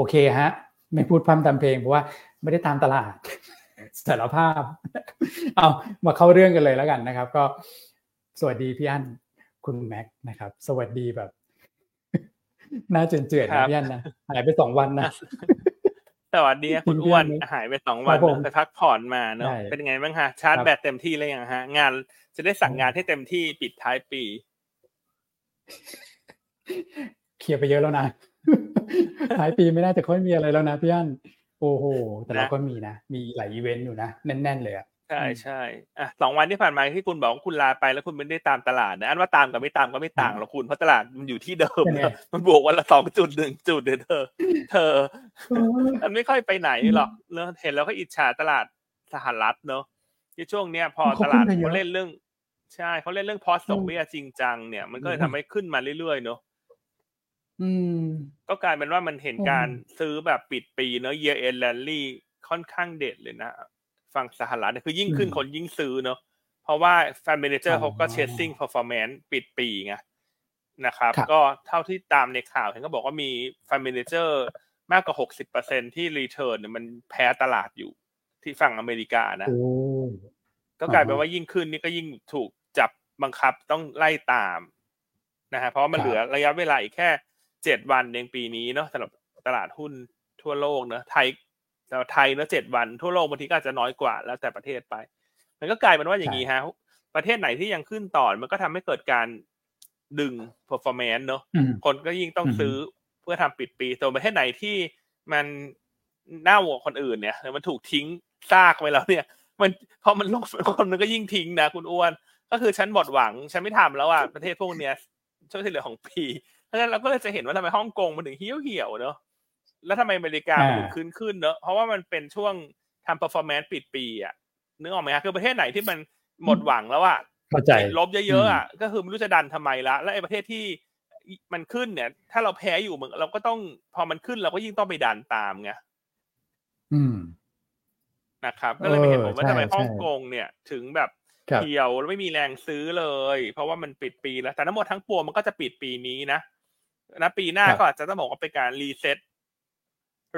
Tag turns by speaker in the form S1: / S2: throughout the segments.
S1: โอเคฮะ ไม่พูดพร่ำทำเพลงเพราะว่าไม่ได้ตามตลาดสารภาพ เอามาเข้าเรื่องกันเลยแล้วกันนะครับ ก็สวัสดีพี่อั้นคุณแม็กนะครับ สวัสดีแบบน่าเจือนเจือนนะพี่อั้นนะหายไปสองวันนะ
S2: สวัสดีคุณอ้วนหายไปสองวันไปพักผ่อนมาเนาะเป็นไงบ้างฮะชาร์จแบตเต็มที่เลยยังฮะ งานจะได้สั่งงานให้เต็มที่ปิดท้ายปี
S1: เคลียร์ไปเยอะแล้วนะ ท้ายปีไม่น่าจะค่อยมีอะไรแล้วนะพี่อั้นโอ้โห แต่เราก็มีนะ มีหลายอีเวนต์อยู่นะ แน่น ๆ เลยอะ
S2: ใช่ใช่อะสองวันที่ผ่านมาที่คุณบอกว่าคุณลาไปแล้วคุณไม่ได้ตามตลาดนะอันว่าตามกับไม่ตามก็ไม่ต่างหรอกคุณเพราะตลาดมันอยู่ที่เดิมมันบวกวันละสองจุดหนึ่งจุดเธอ เธอ มันไม่ค่อยไปไหนหรอกเนอะเห็นแล้วก็อิจฉาตลาดสหรัฐเนอะที่ช่วงเนี้ยพอตลาดเขาเล่นเรื่อง ใช่เขาเล่นเรื่อง pause ดอกเบี้ยจริงจังเนี่ยมันก็เลยทำให้ขึ้นมาเรื่อยๆเนอะ
S1: อืม
S2: ก็กลายเป็นว่ามันเห็นการซื้อแบบปิดปีเนอะ year end rally ค่อนข้างเด็ดเลยนะ ฝั่งสหรัฐคือยิ่งขึ้นคนยิ่งซื้อเนอะเพราะว่า fund manager เขาก็ chasing performance ปิดปีไงนะครับ ก็เท่าที่ตามในข่าวเห็นก็บอกว่ามี fund manager มากกว่าหกสิบเปอร์เซ็นที่ return เนี่ยมันแพ้ตลาดอยู่ที่ฝั่งอเมริกานะก็กลายเป็นว่ายิ่งขึ้นนี่ก็ยิ่งถูกจับบังคับต้องไล่ตามนะฮะเพราะมันเหลือระยะเวลาอีกแค่ เจ็ดวันเองปีนี้เนาะสำหรับตลาดหุ้นทั่วโลกเนาะไทยแต่ไทยเนาะเจ็ดวันทั่วโลกบางทีก็อาจจะน้อยกว่าแล้วแต่ประเทศไป มันก็กลายเป็นว่าอย่างนี้ฮะประเทศไหนที่ยังขึ้นต่อมันก็ทำให้เกิดการดึง performance เนาะคนก็ยิ่งต้องซื้อเพื่อทำปิดปีแต่ประเทศไหนที่มันเน่ากว่าคนอื่นเนี่ยมันถูกทิ้งซากไปแล้วเนี่ย มันพอมันลงคนมันก็ยิ่งทิ้งนะคุณอ้วน ก็คือฉันหมดหวัง ฉันไม่ทำแล้วอะประเทศพวกเนี้ยช่วงที่เหลือของปี เพราะฉะนั้นเราก็เลยจะเห็นว่าทำไมฮ่องกงมันถึงเหี่ยวเหี่ยวเนอะแล้วทำไมอเมริกาถึงขึ้นขึ้นเนอะเพราะว่ามันเป็นช่วงทำ performance ปิดปีอะนึกออกไหมครับคือประเทศไหนที่มันหมดหวังแล้วอะลบเยอะๆอะก็คือไม่รู้จะดันทำไมละแล้วไอ้ประเทศที่มันขึ้นเนี่ย ถ้าเราแพ้อยู่มึงเราก็ต้องพอมันขึ้นเราก็ยิ่งต้องไปดันตามไง
S1: อืม
S2: นะครับ ก็เลยไม่เห็นผมว่าทำไมฮ่องกงเนี่ย ถึงแบบเที่ยวแล้วไม่มีแรงซื้อเลย เพราะว่ามันปิดปีแล้วแต่ทั้งหมดทั้งปวงมันก็จะปิดปีนี้นะ นะปีหน้าก็อาจจะต้องบอกว่าเป็นการ reset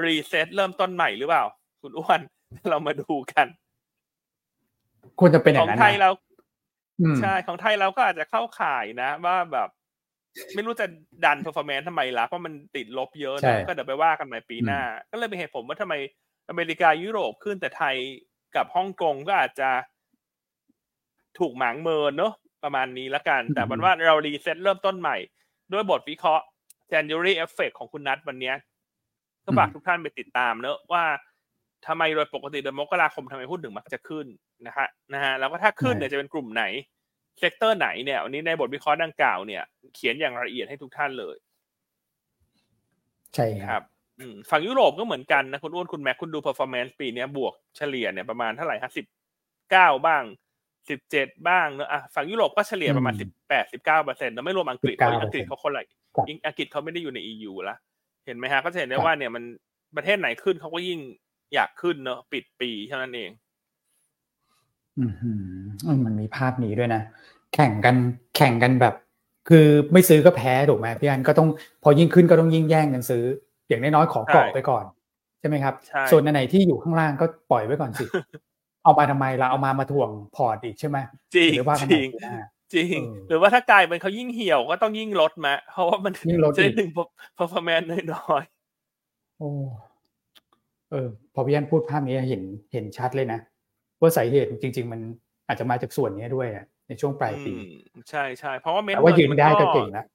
S2: reset เริ่มต้นใหม่หรือเปล่า คุณอ้วนเรามาดูกัน
S1: ควรจะเป็นอย่าง
S2: นั้นของไทยเราใช่ของไทยเราก็อาจจะเข้าข่ายนะ ว่าแบบ ไม่รู้จะดัน performance ทำไมล่ะเพราะมันติดลบเยอะนะก็เดี๋ยวไปว่ากันใหม่ปีหน้า ก็เลยเป็นเหตุผลว่าทำไมอเมริกายุโรปขึ้นแต่ไทยกับฮ่องกงก็อาจจะถูกหมางเมินเนอะประมาณนี้ละกัน แต่มันว่าเรา reset เริ่มต้นใหม่ ด้วยบทวิเคราะห์ January Effect ของคุณนัทวันนี้ก็ฝากทุกท่านไปติดตามเนอะว่าทำไมโดยปกติเดือนมกราคมทำไมหุ้นถึงมักจะขึ้นนะฮะนะฮะแล้วก็ถ้าขึ้นเนี่ยจะเป็นกลุ่มไหน sector ไหนเนี่ยวันนี้ในบทวิเคราะห์ดังกล่าวเนี่ยเขียนอย่างละเอียดให้ทุกท่านเลย
S1: ใช่
S2: ครับฝั่งยุโรปก็เหมือนกันนะคุณอ้วนคุณแม็กคุณดู performance ปีนี้บวกเฉลี่ยเนี่ยประมาณเท่าไหร่ฮะสิบเก้าบ้าง สิบเจ็ดบ้างเนอะอะฝั่งยุโรปก็เฉลี่ยประมาณสิบแปดสิบเก้าเปอร์เซ็นต์ไม่รวมอังกฤษเพราะอังกฤษเขาคนละอังกฤษเขาไม่ได้อยู่ใน EU ละเห็นไหมฮะก็จะเห็นได้ว่าเนี่ยมันประเทศไหนขึ้นเขาก็ยิ่งอยากขึ้นเนอะปิดปีเท่านั้นเอง
S1: อืมมันมีภาพนี้ด้วยนะ แข่งกันแข่งกันแบบ คือไม่ซื้อก็แพ้ถูกไหมพี่อันก็ต้องพอยิ่งขึ้นก็ต้องยิ่งแย่งกันซื้อ อย่างน้อยๆขอเกาะไปก่อน ใช่ไหมครับ ส่วนไหนที่อยู่ข้างล่างก็ปล่อยไว้ก่อนสิ เอามาทำไมล่ะเอามามาถ่วงพอร์ตอีกใช่ไหม
S2: จริงจริงจริง หรือว่าถ้ากลายเป็นเขายิ่งเหี่ยวก็ต้องยิ่งลดมาเพราะว่ามันจะได้ดึง performance น้อย
S1: ๆโอ้เออพอพี่ยันพูดภาพนี้เห็นเห็นชัดเลยนะว่าสาเหตุจริง ๆ มันอาจจะมาจากส่วนนี้ด้วยในช่วงปลายปี
S2: ใช่ใช่เพราะว่าเม็
S1: ดว่ายืนได้ก็เก่งนะ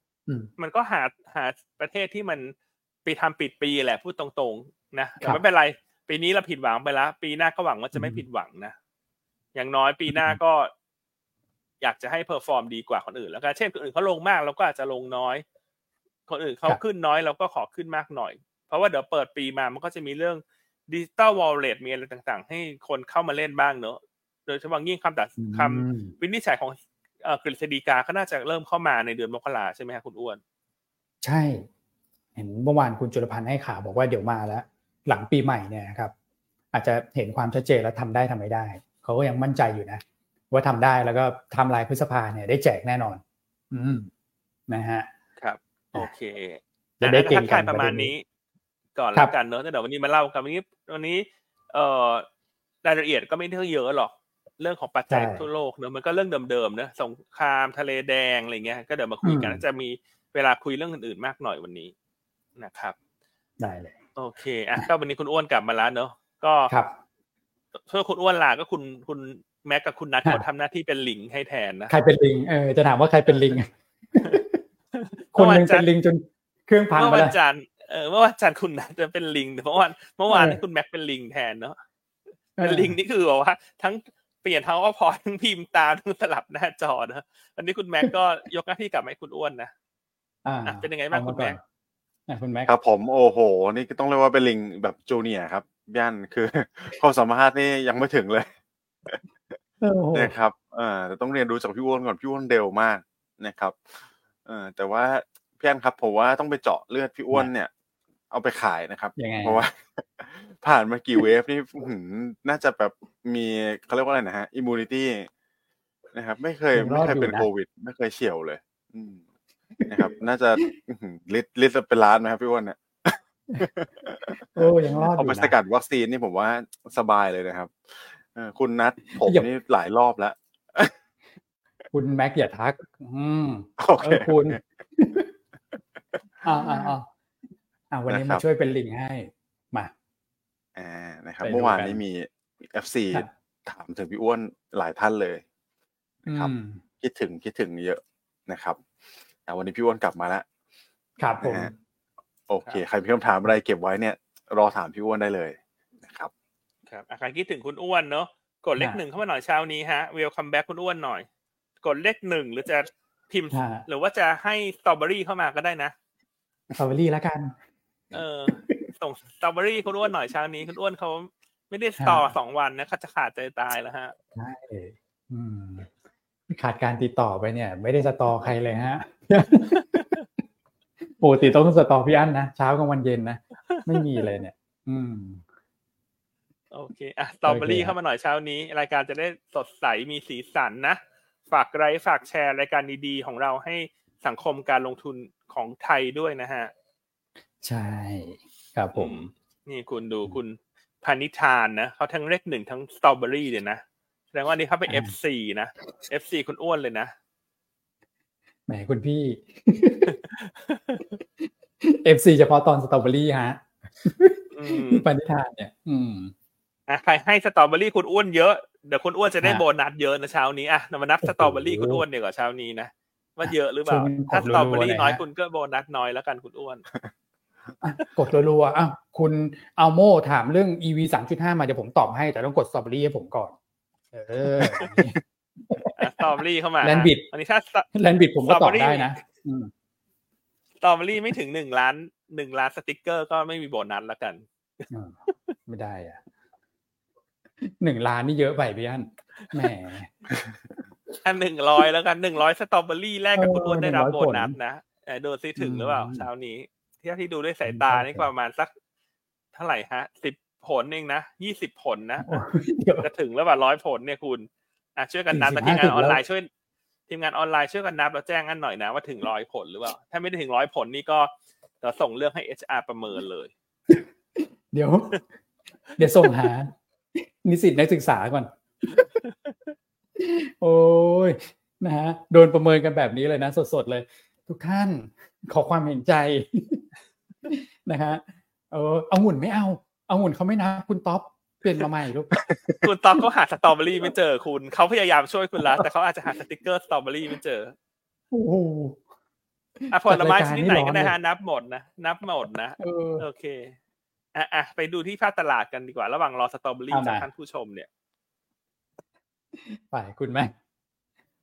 S2: มันก็หาหาประเทศที่มันไปทำปิดปีแหละพูดตรงๆนะแต่ไม่เป็นไร ปีนี้เราผิดหวังไปแล้วปีหน้าก็หวังว่าจะไม่ผิดหวังนะอย่างน้อยปีหน้าก็ อยากจะให้ perform ดีกว่าคนอื่น แล้วกันเช่นคนอื่นเขาลงมากเราก็อาจจะลงน้อย คนอื่นเขาขึ้นน้อยเราก็ขอขึ้นมากหน่อย เพราะว่าเดี๋ยวเปิดปีมามันก็จะมีเรื่อง digital wallet มีอะไรต่างๆ ให้คนเข้ามาเล่นบ้างเนอะโดยเฉพาะยิ่งคำตัดคำวินิจฉัยของกฤษฎีกาก็น่าจะเริ่มเข้ามาในเดือนมกราใช่ไหมครับคุณอ้วน
S1: ใช่ เห็นเมื่อวานคุณจุลพันธ์ให้ข่าวบอกว่าเดี๋ยวมาแล้ว หลังปีใหม่เนี่ยครับอาจจะเห็นความชัดเจนแล้วทำได้ทำไม่ได้ เขาก็ยังมั่นใจอยู่นะ ว่าทำได้แล้วก็ทำลายพฤษภาเนี่ยได้แจกแน่นอน อืมนะฮะ
S2: ครับ โอเคจะได้เก่งกันประมาณนี้ ก่อนแล้วกันเนอะแต่เดี๋ยววันนี้มาเล่ากันวันนี้วันนี้ เอ่อรายละเอียดก็ไม่ได้เยอะหรอก เรื่องของปัจจัยทั่วโลกเนอะมันก็เรื่องเดิมๆเนอะสงครามทะเลแดงอะไรเงี้ย ก็เดี๋ยวมาคุยกันจะมีเวลาคุยเรื่องอื่นๆมากหน่อยวันนี้นะครับ
S1: ได้เลย
S2: โอเคอะก็วันนี้คุณอ้วนกลับมาแล้วเนอะก็
S1: ครับ
S2: เพื่อคุณอ้วนลาก็คุณคุณแม็กกับคุณนัทเขาทำหน้าที่เป็นลิงให้แทนนะ
S1: ใครเป็นลิงเออจะถามว่าใครเป็นลิงคนหนึ่งเป็นลิงจนเครื่องพัง
S2: เมื่อ
S1: ไป
S2: วัน
S1: แล้ว
S2: จันทร์เออเมื่อวันจันทร์คุณนัทจะเป็นลิงแต่เมื่อวานเมื่อวานนี้คุณแม็กเป็นลิงแทนเนาะเป็นลิงนี่คือบอกว่า ทั้งเปลี่ยนทั้งว่าพอทั้งพิมพ์ตามทั้งสลับหน้าจอนะวันนี้คุณแม็กก็ยกหน้าที่กลับมาให้คุณอ้วนนะ
S1: อ่า
S2: อะเป็นยังไงบ้างคุณแม็ก
S1: อะ คุณแม็ก
S3: ครับผมโอ้โห นี่ก็ต้องเรียกว่าเป็นลิงแบบ junior ครับย่านคือความสามารถนี่ยังไม่ถึงเลย
S1: โอ้โห
S3: นะครับเอ่อแต่ต้องเรียนรู้จากพี่อ้วนก่อนพี่อ้วนเร็วมากนะครับเอ่อแต่ว่าพี่อันครับผมว่าต้องไปเจาะเลือดพี่อ้วนเนี่ย เอาไปขายนะครับ
S1: ยังไง
S3: เพราะว่า ผ่านมากี่ wave นี่อื้อหือน่าจะแบบมีเขาเรียกว่าอะไรนะฮะ immunity นะครับ ไม่เคยไม่เคยเป็นโควิด ไม่เคยเฉียวเลย อืม นะครับ น่าจะอื้อหือลิตรลิตรละเป็นล้านไหมครับพี่อ้วนเนี่ย
S1: โอ้ยังรอดอ
S3: เอา
S1: ยู่
S3: ไป
S1: นะ
S3: สกัดวัคซีนนี่ผมว่าสบายเลยนะครับเออคุณนัดผม
S1: อย่า
S3: นี่หลายรอบแล้ว
S1: คุณแม็กอย่าทัก อืม
S3: โอเค
S1: เออคุณอ่าอ่าอ่าอ่าวันนี้
S3: นะครั
S1: มา
S3: บ
S1: ช่วยเป็นลิงให้ มา
S3: อ่านะครับ
S1: ไปดู
S3: เมื่อวาน
S1: กัน
S3: นี้มี FC
S1: ครับ
S3: ถามถึงพี่อ้วนหลายท่านเลย
S1: อื
S3: ครับ
S1: ม
S3: คิดถึงคิดถึงเยอะนะครับแต่ วันนี้พี่อ้วนกลับมาแล้ว
S1: ครับผม
S3: นะฮะโอเค ใครมีคำถามอะไรเก็บไว้เนี่ย รอถามพี่อ้วนได้เลยนะครับ
S2: ครับอาการคิดถึงคุณอ้วนเนาะกดเลข
S1: อะ
S2: หนึ่งเข้ามาหน่อยเช้านี้ฮะ welcome back คุณอ้วนหน่อย กดเลขหนึ่งหรือจะพิมพ์
S1: อ่า
S2: หรือว่าจะให้สตรอเบอรี่เข้ามาก็ได้นะ
S1: สตรอเบอรี่แล้วกัน
S2: เออส่งสตรอเบอรี่คุณอ้วนหน่อยเช้านี้คุณอ้วนเขาไม่ได้สตอสองวันนะเขาจะขาดใจตายแล้วฮะ
S1: ใช่อืมขาดการติดต่อไปเนี่ย ไม่ได้สตอใครเลยฮะ ปกติต้องสตอพี่อั้นนะเช้ากลางวันเย็นนะไม่มีเลยเนี่ย อืม
S2: โอเคอะสตรอเบอรี่
S1: โอเค
S2: เข้ามาหน่อยเช้านี้ รายการจะได้สดใสมีสีสันนะ ฝากไลค์ฝากแชร์รายการดีๆของเราให้สังคมการลงทุนของไทยด้วยนะฮะ
S1: ใช่ ครับผม
S2: นี่คุณดูคุณพานิธานนะเขาทั้งเลขหนึ่งทั้งสตรอเบอรี่เลยนะแสดงว่านี่เขาเป็น
S1: อ่า
S2: FC นะ FC คุณอ้วนเลยนะ
S1: แหมคุณพี่ FC เฉพาะตอนสตรอเบอรี่ฮะ
S2: อืม
S1: ปณิธานเนี่ย อืม
S2: อะใครให้สตรอเบอรี่คุณอ้วนเยอะเดี๋ยวคุณอ้วนจะได้
S1: ฮะ
S2: โบนัสเยอะนะเช้านี้อะเรามานับ
S1: โอ้โห
S2: สตรอเบอรี่คุณอ้วนเดี๋ยวกว่าเช้านี้นะว่าเยอะหรือเปล่า
S1: ช่วยกันกด
S2: ถ้าสตรอเบอรี่
S1: รัวๆหน่อย
S2: น้อย
S1: ฮะ
S2: คุณก็โบนัสน้อยแล้วกันคุณอ้วน
S1: อะกดรัวๆอะคุณอัลโมถามเรื่อง EV สามจุดห้ามาเดี๋ยวผมตอบให้แต่ต้องกดสตรอเบอรี่ให้ผมก่อน เออ
S2: อะส ตรอเบอรี่เข้ามา
S1: Landbridge
S2: อันนี้ถ้า
S1: Landbridge ผมก็ตอบ
S2: Strawberry
S1: ได้นะอืม
S2: สตรอเบอรี่ไม่ถึงหนึ่งล้านหนึ่งล้านสติกเกอร์ก็ไม่มีโบนัสแล้วกัน
S1: อ่าไม่ได้อะหนึ่งล้านนี่เยอะไปพี่อันแหม
S2: อันหนึ่งร้อยแล้วกันหนึ่งร้อยสตรอเบอรี่แรกกับคุณอ้วนได้รับ
S1: 100
S2: โบนัสนะเออดูซิถึงหรือเปล่า
S1: อืม
S2: เช้านี้ที่ที่ดูด้วยสายตานี่ประมาณสักเท่าไหร่ฮะสิบผลเองนะยี่สิบผลนะ
S1: โอ้ยเดี๋ยว
S2: จะถึงแล้วว่าร้อยผลเนี่ยคุณ อะช่วยกันนับ
S1: 45
S2: แล้วทีมงานออนไลน์
S1: ถึงแล้ว
S2: ช่วยทีมงานออนไลน์ช่วยกันนับแล้วแจ้งกันหน่อยนะว่าถึงร้อยผลหรือเปล่า ถ้าไม่ได้ถึงร้อยผลนี่ก็เราส่งเรื่องให้ HR ประเมินเลย
S1: เดี๋ยว เดี๋ยวส่งหา นิสิตนักศึกษาก่อน โอ้ยนะฮะโดนประเมินกันแบบนี้เลยนะ สดๆเลย ทุกท่านขอความเห็นใจนะฮะเออเอาหุ่นไม่เอา เอาหุ่นเขาไม่นับคุณท็อป เปลี่ยนมาใหม่ลูก
S2: คุณตอนเขาหาสตรอเบอรี่ไม่เจอคุณเขาพยายามช่วยคุณแล้วแต่เขาอาจจะหาสติกเกอร์สตรอเบอรี่ไม่เจอ
S1: โอ้โห
S2: อะผลไม้ช
S1: จัดรายการ
S2: นิดไหน
S1: นี่ร้
S2: ก็
S1: อน
S2: ได้
S1: เลย
S2: ฮะนับหมดนะนับหมดนะ
S1: เออ
S2: โอเคอะอะไปดูที่ภาคตลาดกันดีกว่า ระหว่างรอสตรอเบอรี่
S1: เอามา
S2: จากท่านผู้ชมเนี่ย
S1: ไปคุณแม่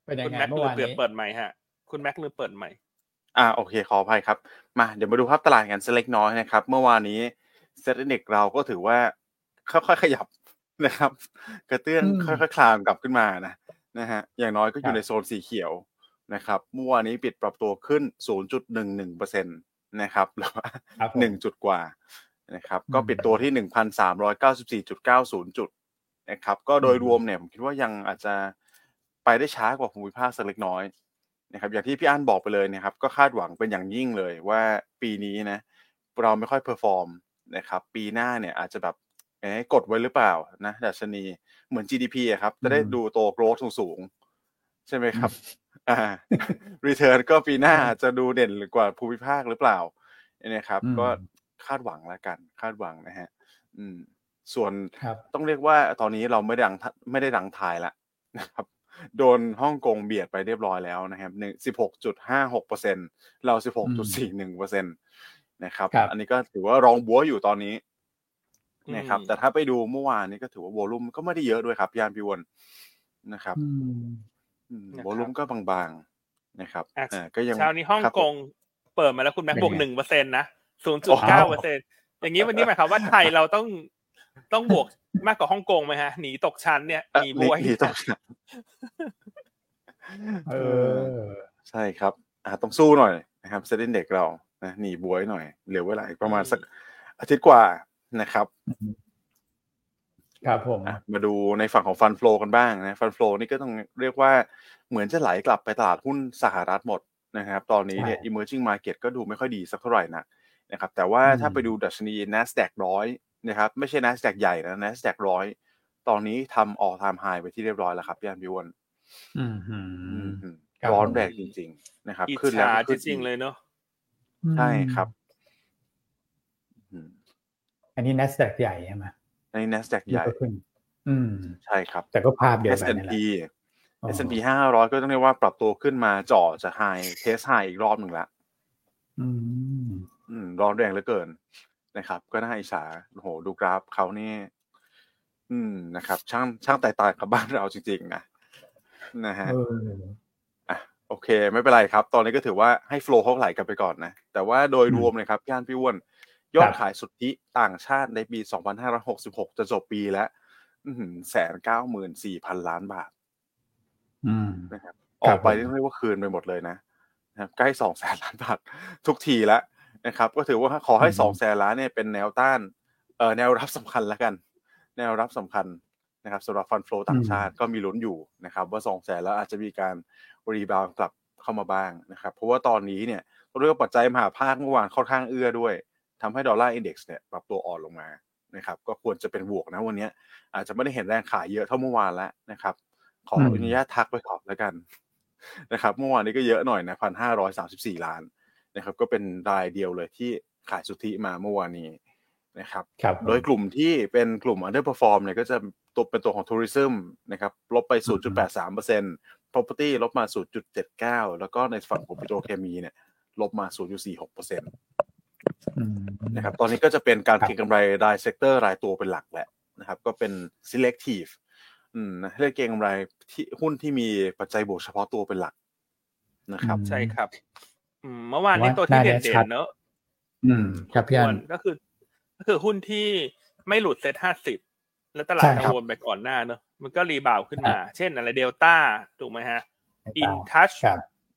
S1: เป็นยัง
S2: คุณ
S1: ไง
S2: แม็ก
S1: เมื่อ
S2: ลืม
S1: วาน
S2: เปิด
S1: นี้
S2: เปิดใหม่ฮะ คุณแม็กลืมเปิดใหม่
S3: อ่าโอเคขออภัยครับ มาเดี๋ยวมาดูภาพตลาดกันสักเล็กน้อยนะครับ เมื่อวานนี้เซ็ตเด็กเราก็ถือว่า ค่อยๆขยับนะครับ กระเตื้อง
S1: อืม
S3: ค่อยๆคลานกลับขึ้นมานะนะฮะอย่างน้อยก็อ
S1: ครั
S3: ยู่
S1: บ
S3: ในโซนสีเขียวนะครับเมื่อวานนี้ปิดปรับตัวขึ้น 0.11เปอร์เซ็นตนะครับหรือว่า
S1: ครับผม
S3: หนึ่งจุดกว่านะครับ
S1: อืม
S3: ก็ปิดตัวที่หนึ่งพันสามร้อยเก้าสิบสี่จุดเก้าศูนย์จุดนะครับ ก็โดย
S1: อืม
S3: รวมเนี่ยผมคิดว่ายังอาจจะไปได้ช้ากว่าภูมิภาคสักเล็กน้อยนะครับ อย่างที่พี่อั้นบอกไปเลยนะครับ ก็คาดหวังเป็นอย่างยิ่งเลยว่าปีนี้นะ เราไม่ค่อย perform นะครับ ปีหน้าเนี่ยอาจจะแบบเอ๊ะ กดไว้หรือเปล่านะดัชนีเหมือน GDP อะครับ จะได้ดูโตโกรธสูงๆ ใช่ไหมครับ อ่า return ก็ปีหน้าจะดูเด่นกว่าภูมิภาคหรือเปล่าเนี่ยครับ ก็คาดหวังแล้วกัน คาดหวังนะฮะ อืม ส่วนต้องเรียกว่าตอนนี้เราไม่ได้ดังไม่ได้ดังทายแล้วนะครับ โดนฮ่องกงเบียดไปเรียบร้อยแล้วนะครับหนึ่งสิบหกจุดห้าหกเปอร์เซ็นเราสิบหกจุดสี่หนึ่งเปอร์เซ็นตนะครับ อันนี้ก็ถือว่ารองบัวอยู่ตอนนี้ นะครับ แต่ถ้าไปดูเมื่อวานนี้ก็ถือว่าโวลุ่มก็ไม่ได้เยอะด้วยครับยานพิวนนะครับโวลุ่มก็บางๆนะครับอ่าก็ยัง
S2: เช้านี้ฮ่องกงเปิดมาแล้วคุณแม็กบวกหนึ่งเปอร์เซ็นต์นะศูนย์จุดเก้าเปอร์เซ็นอย่างนี้วันนี้หมายความว่าไทยเราต้องต้องบวกมากกว่าฮ่องกงไหมฮะหนีตกชั้นเนี่ยหนีบวย
S3: หนีตกชั้นเออใช่ครับ อ่าต้องสู้หน่อยนะครับเซตอินเด็กเรานะหนีบวยหน่อยเหลือเวลาประมาณสักอาทิตย์กว่า นะครับ
S1: ครับผม
S3: มาดูในฝั่งของฟันฟลอกันบ้างนะฟันฟลอนี่ก็ต้องเรียกว่าเหมือนจะไหลกลับไปตลาดหุ้นสหรัฐหมดนะครับ ตอนนี้เนี่ย emerging market ก็ดูไม่ค่อยดีสักเท่าไหร่นักนะครับ แต่ว่าถ้าไปดูดัชนี NASDAQ ร้อยนะครับ ไม่ใช่ NASDAQ ใหญ่นะ NASDAQ ร้อยตอนนี้ทำ all time high ไปที่เรียบร้อยแล้วครับพี่อันพิวนร้อนแรงจริง ๆ นะครับ
S2: ขึ้นแล้วขึ้นจริงเลยเนาะ
S3: ใช่ครับ
S1: อันนี้ NASDAQ ใหญ่ใช่ไหม
S3: อันนี้ NASDAQ ใหญ่
S1: อืม
S3: ใช่ครับ
S1: แต่ก็ภาพเดียวกัน
S3: S&P S&P ห้าร้อยก็ต้องเรียกว่าปรับตัวขึ้นมาจ่อจะ high test high อีกรอบหนึ่งละอืม อืม ร้อนแรงเหลือเกินนะครับ ก็น่าอิจฉาโหดูกราฟเขานี่ อืมนะครับ ช่างช่างแตกต่างกับบ้านเราจริงๆนะนะฮะอะโอเค ไม่เป็นไรครับ ตอนนี้ก็ถือว่าให้โฟล์เขาไหลกันไปก่อนนะ แต่ว่าโดยรวมเลยครับย่านพี่อ้วน ยอดขายสุทธิต่างชาติในปี 2566 จะจบปีแล้วแสนเก้าหมื่นสี่พันล้านบาทนะครับ ออกไปเรียกว่าคืนไปหมดเลยนะนะครับใกล้สองแสนล้านบาททุกทีแล้วนะครับ ก็ถือว่าขอให้สองแสนล้านเนี่ยเป็นแนวต้านเอ่อแนวรับสำคัญแล้วกัน แนวรับสำคัญนะครับสำหรับ fund flow ต่างชาติก็มีลุ้นอยู่นะครับ ว่าสองแสนแล้วอาจจะมีการ rebound กลับเข้ามาบ้างนะครับ เพราะว่าตอนนี้เนี่ยเรื่องปัจจัยมหภาคเมื่อวานค่อนข้างเอื้อด้วย ทำให้ Dollar Index เนี่ยปรับตัวอ่อนลงมานะครับก็ควรจะเป็นบวกนะวันนี้อาจจะไม่ได้เห็นแรงขายเยอะเท่าเมื่อวานแล้วนะครับ ขออนุญาตถัดไปขอบแล้วกันนะครับเมื่อวานนี้ก็เยอะหน่อยนะพันห้าร้อยสามสิบสี่ล้านนะครับ ก็เป็นรายเดียวเลยที่ขายสุทธิมาเมื่อวานนี้นะครับ
S1: ลบ
S3: โดยกลุ่มที่เป็นกลุ่ม underperform เนี่ยก็จะตัวเป็นตัวของ tourism นะครับลบไป 0.83% property ลบมา 0.79 แล้วก็ในฝั่งของปิโตรเคมีเนี่ยลบมา 0.46%นะครับตอนนี้ก็จะเป็นการเก็งกำไรราย sector รายตัวเป็นหลักแหละนะครับ ก็เป็น selective อืมเลือกเก็งกำไรที่หุ้นที่มีปัจจัยบวกเฉพาะตัวเป็นหลักนะครับ
S2: ใช่ครับเมื่อวานนี้ตัวที่เด่นๆเนอะ
S1: อืมครับพี่อัน
S2: ก็คือ ก็คือหุ้นที่ไม่หลุดเซ็ตห้าสิบแล้วตลาดกังวลไปก่อนหน้าเนอะมันก็ rebound ขึ้นมา เช่นอะไรเดลต้าถูกไหมฮะอินทัช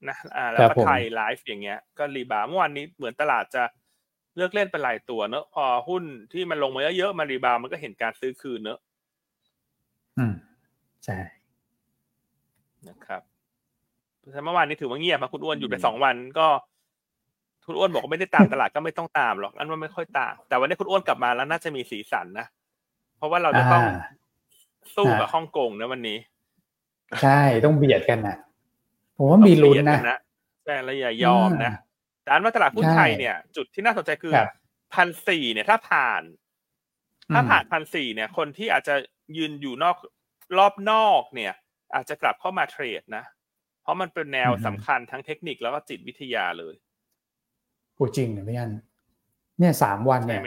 S2: นะอ่าแล้วก็ไทยไลฟ์อย่างเงี้ย ก็ rebound เมื่อวานนี้เหมือนตลาดจะ เลือกเล่นเป็นรายตัวเนอะพอหุ้นที่มันลงมาเยอะๆมา rebound มันก็เห็นการซื้อคืนเนอะ
S1: อืมใช่
S2: นะครับเมื่อวานนี้ถือว่าเงียบมาคุณอ้วนอยู่ไปสองวันก็คุณอ้วนบอกว่าไม่ได้ตามตลาดก็ไม่ต้องตามหรอกอันว่าไม่ค่อยตาม แต่วันนี้คุณอ้วนกลับมาแล้วน่าจะมีสีสันนะเพราะว่าเราจะต้องสู้กับฮ่องกงนะวันนี้
S1: ใช่ต้องเบียดกันนะผมว่ามีลุ้นนะ
S2: แต่เราอย่ายอมนะ แต่อันว่าตลาดหุ้นไทยเนี่ย จุดที่น่าสนใจคือพันสี่เนี่ย ถ้าผ่าน ถ้าผ่านพันสี่เนี่ย คนที่อาจจะยืนอยู่นอกรอบนอกเนี่ย อาจจะกลับเข้ามา trade นะ เพราะมันเป็นแนวสำคัญทั้งเทคนิคแล้วก็จิตวิทยาเลย
S1: กูจริงเนี่ยพี่อันเนี่ยสามวันเนี่ย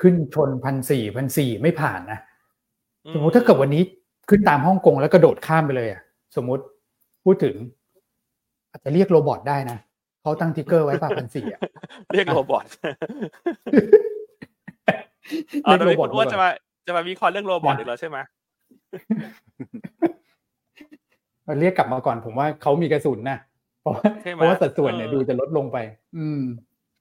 S1: ขึ้นชนพันสี่พันสี่ไม่ผ่านนะสมมติถ้าเกิดวันนี้ขึ้นตามฮ่องกงแล้วกระโดดข้ามไปเลยอะ สมมติพูดถึง อาจจะเรียก robot ได้นะ เขาตั้ง trigger ไว้ป่ะพันสี่อะ
S2: เรียก robot อ๋อ robot ว่าจะมาจะมาวิเคราะห์เรื่อง robot อีกแล้วใช่ไหม
S1: เรียกกลับมาก่อนผมว่าเขามีกระสุนนะเพราะเพราะว่าสัดส่วนเนี่ยดูจะลดลงไป อืม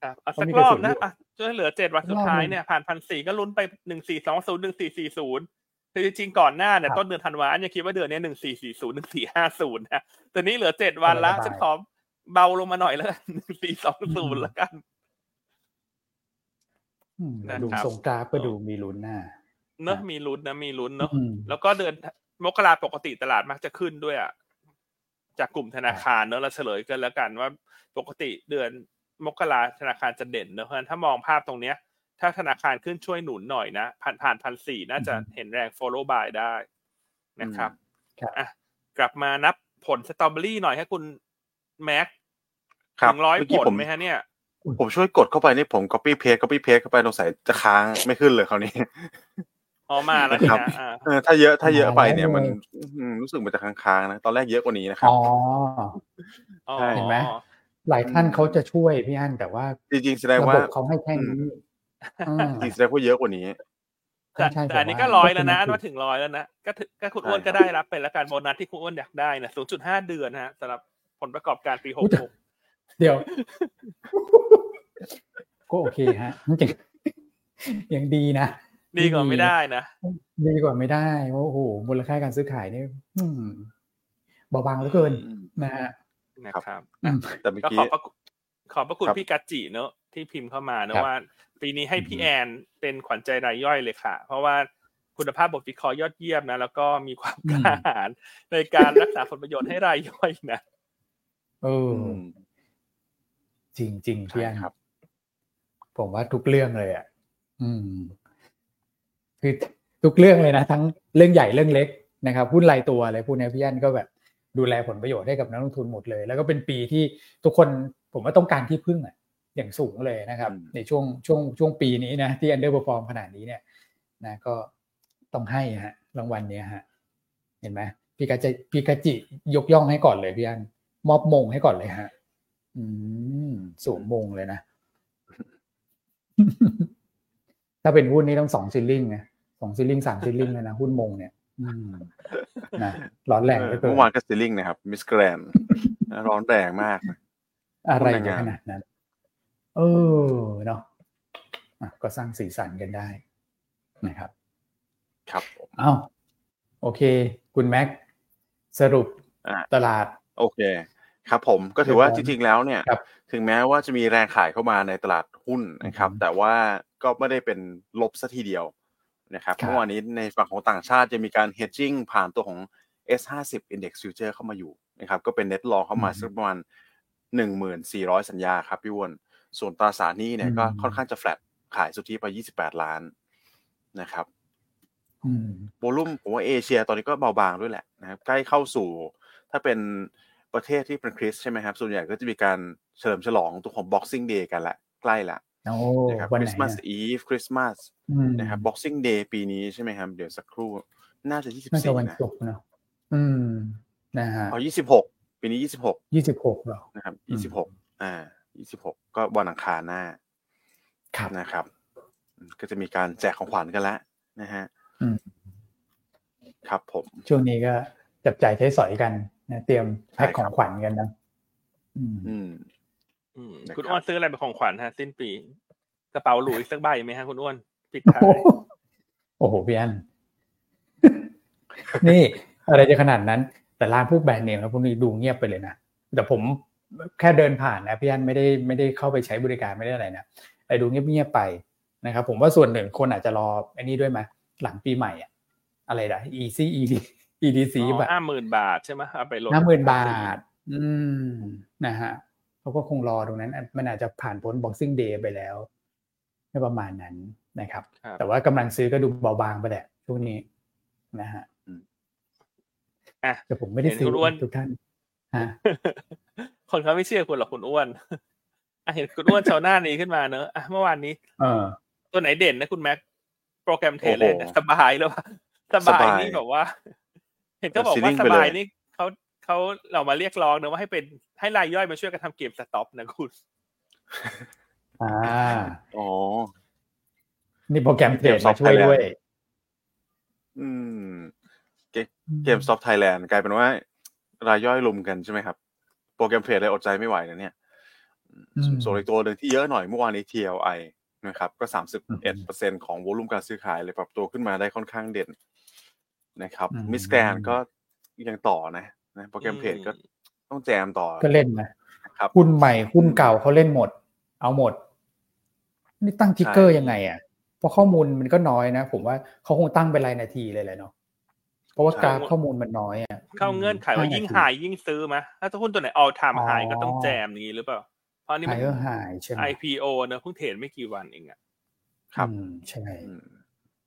S2: ครับสักรอบนะอะจนเหลือเจ็ดวันสุดท้ายเนี่ยผ่านพันสี่ก็ลุ้นไปหนึ่งสี่สองศูนย์หนึ่งสี่สี่ศูนย์คือจริงๆก่อนหน้าเนี่ยต้นเดือนธันวาเนี่ยคิดว่าเดือนนี้หนึ่งสี่สี่ศูนย์หนึ่งสี่ห้าศูนย์นะตอนนี้เหลือเจ็ดวันละฉันขอ เบาลงมาหน่อยแล้วหนึ่งสี่สองศูนย์แล้วกัน
S1: ดูทรงกราฟก็ดูมีลุ้นหน้า
S2: เนอะมีลุ้นนะมีลุ้นเนอะแล้วก็เดือนมกราปกติตลาดมักจะขึ้นด้วยอะจากกลุ่มธนาคารเนอะเราเฉลยกันแล้วกันว่าปกติเดือนมกราธนาคารจะเด่นเนอะเพราะฉะนั้นถ้ามองภาพตรงเนี้ย ถ้าธนาคารขึ้นช่วยหนุนหน่อยนะผ่านผ่านพันสี่น่าจะเห็นแรง follow by ได้นะครับอะกลับมานับผลสตรอเบอรี่หน่อยให้คุณแม็ก ถึงร้อยผลไหมฮะเนี่ย
S3: ผมช่วยกดเข้าไปนี่ผม copy paste copy paste เข้าไปตรงใส่จะค้างไม่ขึ้นเลยคราวนี้
S2: อ๋อมาแล้ว
S3: ครับถ้าเยอะถ้าเยอะไปเนี่ยมันรู้สึกมันจะค้างๆนะตอนแรกเยอะกว่านี้นะครับ
S1: อ๋อเห็นไหมหลายท่านเขาจะช่วยพี่อันแต่ว่า
S3: จริงๆแสดงว่า
S1: เขาให้แค่นี้
S3: จริงแสดงว่าเยอะกว่านี้
S2: แต่อันนี้ก็ร้อยแล้วนะมาถึงร้อยแล้วนะก็ถึงก็คุณอ้วนก็ได้รับไปแล้วการโบนัสที่คุณอ้วนอยากได้นะศูนย์จุดห้าเดือนนะฮะสำหรับผลประกอบการปีหกหก
S1: เดี๋ยว ก็โอเคฮะจริงยังดีนะ
S2: ดีกว่าไม่ได้นะ
S1: ดีกว่าไม่ได้โอ้โหมูลค่าการซื้อขายนี่เบาบางเหลือเกินนะฮะ
S2: นะครับแต่เมื่อกี้ขอบขอบพระคุณพี่กัจจิเนอะที่พิมพ์เข้ามานะว่า ปีนี้ให้พี่แอนเป็นขวัญใจรายย่อยเลยค่ะ เพราะว่าคุณภาพบทวิเคราะห์ยอดเยี่ยมนะแล้วก็มีความกล้าหาญในการรักษาผลประโยชน์ให้รายย่อยนะ
S1: เออ จริงจริงพี่แอนครับ ผมว่าทุกเรื่องเลยอะอืม คือทุกเรื่องเลยนะทั้งเรื่องใหญ่เรื่องเล็กนะครับหุ้นรายตัวอะไรพวกนี้พี่อันก็แบบดูแลผลประโยชน์ให้กับนักลงทุนหมดเลย แล้วก็เป็นปีที่ทุกคนผมว่าต้องการที่พึ่งอะ อย่างสูงเลยนะครับ ในช่วงช่วงช่วงปีนี้นะที่ underperform ขนาดนี้เนี่ย นะ ก็ต้องให้ฮะรางวัลเนี้ยฮะ เห็นไหมพี่กาจิพี่กาจิยกย่องให้ก่อนเลยพี่อันมอบมงให้ก่อนเลยฮะ อืมสูงมงเลยนะ ถ้าเป็นหุ้นนี้ต้องสอง ceiling ไงสอง ceiling สาม ceiling เลยนะ หุ้นมงเนี่ยนะร้อนแรง
S3: เมื่อวานก็ ceiling นะครับ Miss Grand ร้อนแรงมาก
S1: อะไรขนาดนั้นเออเนาะก็สร้างสีสันกันได้นะครับ
S3: ครับ
S1: อ้าวโอเค คุณแม็กสรุปตลาด
S3: โอเค ครับผมก็ถือว่าจริงๆแล้วเนี่ยถึงแม้ว่าจะมีแรงขายเข้ามาในตลาดหุ้นนะครับ แต่ว่าก็ไม่ได้เป็นลบซะทีเดียวนะครับเมื่อวานนี้ในฝั่งของต่างชาติจะมีการ hedging ผ่านตัวของ S50 Index Future เข้ามาอยู่นะครับก็เป็น net long เข้ามาสักประมาณ 1,400 สัญญาครับพี่วอนส่วนตราสารนี้เนี่ยก็ค่อนข้างจะ flat ขายสุทธิไป 28 ล้านนะครับโวลุ่มผมว่าเอเชียตอนนี้ก็เบาบางด้วยแหละนะครับใกล้เข้าสู่ถ้าเป็น ประเทศที่เป็นคริสใช่ไหมครับ ส่วนใหญ่ก็จะมีการเฉลิมฉลองตัวของ Boxing Day กันแหละ ใกล้ละนะครับคริสต์มาสอีฟคริสต์มาสนะครับ Boxing Day ปีนี้ใช่ไหมครับ เดี๋ยวสักครู่ น่าจะยี่สิบสี่
S1: นะเนาะอืมนะฮะ
S3: อ๋อยี่สิบหกปีนี้ยี่สิบหก
S1: ยี่สิบหกเหรอ
S3: นะครับยี่สิบหกอ่ายี่สิบหกก็วันอังคารหน้า
S1: ครับ
S3: นะครับ ก็จะมีการแจกของขวัญกันแล้วนะฮะครับผม
S1: ช่วงนี้ก็จับจ่ายใช้สอยกัน นะเตรียมแพ็คของขวัญกันนะ
S3: อืม
S2: คุณอ้วนซื้ออะไรเป็นของขวัญฮะ สิ้นปีกระเป๋าหลุยสักใบไหมฮะคุณอ้วนปิดท้าย
S1: โอ้โหพี่อันนี่ อะไรจะขนาดนั้น แต่ร้านพวกแบรนด์เนมแล้วพวกนี้ดูเงียบไปเลยนะแต่ผมแค่เดินผ่านนะพี่อันไม่ได้ไม่ได้เข้าไปใช้บริการไม่ได้อะไรนะแต่ดูเงียบๆไปนะครับ ผมว่าส่วนหนึ่งคนอาจจะรออันนี้ด้วยไหมหลังปีใหม่อะอะไรนะ easy ed edc
S2: แบบห้าหมื่นบาทใช่ไหมเอาไปลด
S1: ห้าหมื่นบาท อืมนะฮะเขาก็คงรอตรงนั้น มันอาจจะผ่านพ้น boxing day ไปแล้วประมาณนั้นนะครับ แต่ว่ากำลังซื้อก็ดูเบาบางไปแหละช่วงนี้นะฮะแต่ผมไม่ได้ซื้อทุกท่าน
S2: คนเขาไม่เชื่อคุณหรอกคุณอ้วนเห็นคุณอ้วนชาวหน้านี้ขึ้นมาเนอะเมื่อวานนี้ตัวไหนเด่นนะคุณแม็ก program trade เลยสบายแล้วสบายนี่แบบว่า เห็นเขาบอกว่าสบายนี่เขาเขาเรามาเรียกร้องนะว่าให้เป็นให้รายย่อยมาช่วยกันทำ GameStop นะคุณ
S1: อ่า
S3: อ๋อ
S1: นี่ program trade มาช่วยด้วย
S3: อืม GameStop Thailand กลายเป็นว่า รายย่อยลุมกันใช่ไหมครับ program trade เลยอดใจไม่ไหวนะเนี่ยส่วนอีกตัวหนึ่งที่เยอะหน่อยเมื่อวานนี้ TLI นะครับ ก็สามสิบเอ็ดเปอร์เซ็นของ volume การซื้อขายเลยปรับตัวขึ้นมาได้ค่อนข้างเด่น นะครับ Miss Grand ก็ยังต่อนะนะ program trade ก็ต้องแจมต่อ
S1: ก็เล่นนะครับหุ้นใหม่หุ้นเก่าเขาเล่นหมด เอาหมด นี่ตั้ง trigger ยังไงอะเพราะข้อมูลมันก็น้อยนะ ผมว่าเขาคงตั้งเป็นรายนาทีเลยแหละเนาะเพราะว่ากราฟข้อมูลมันน้อยอะ
S2: เข้าเงื่อนไขว่ายิ่งหายยิ่งซื้อไหมถ้าหุ้นตัวไหน all time high ก็ต้องแจมอย่างนี้หรือเปล่าเพราะนี่
S1: ไฮ
S2: มัน
S1: เออร์ไฮใช่ไหม
S2: IPO เนอะเพิ่งเทรดไม่กี่วันเองอะ
S3: ครับ
S1: อืมใช่
S3: อืม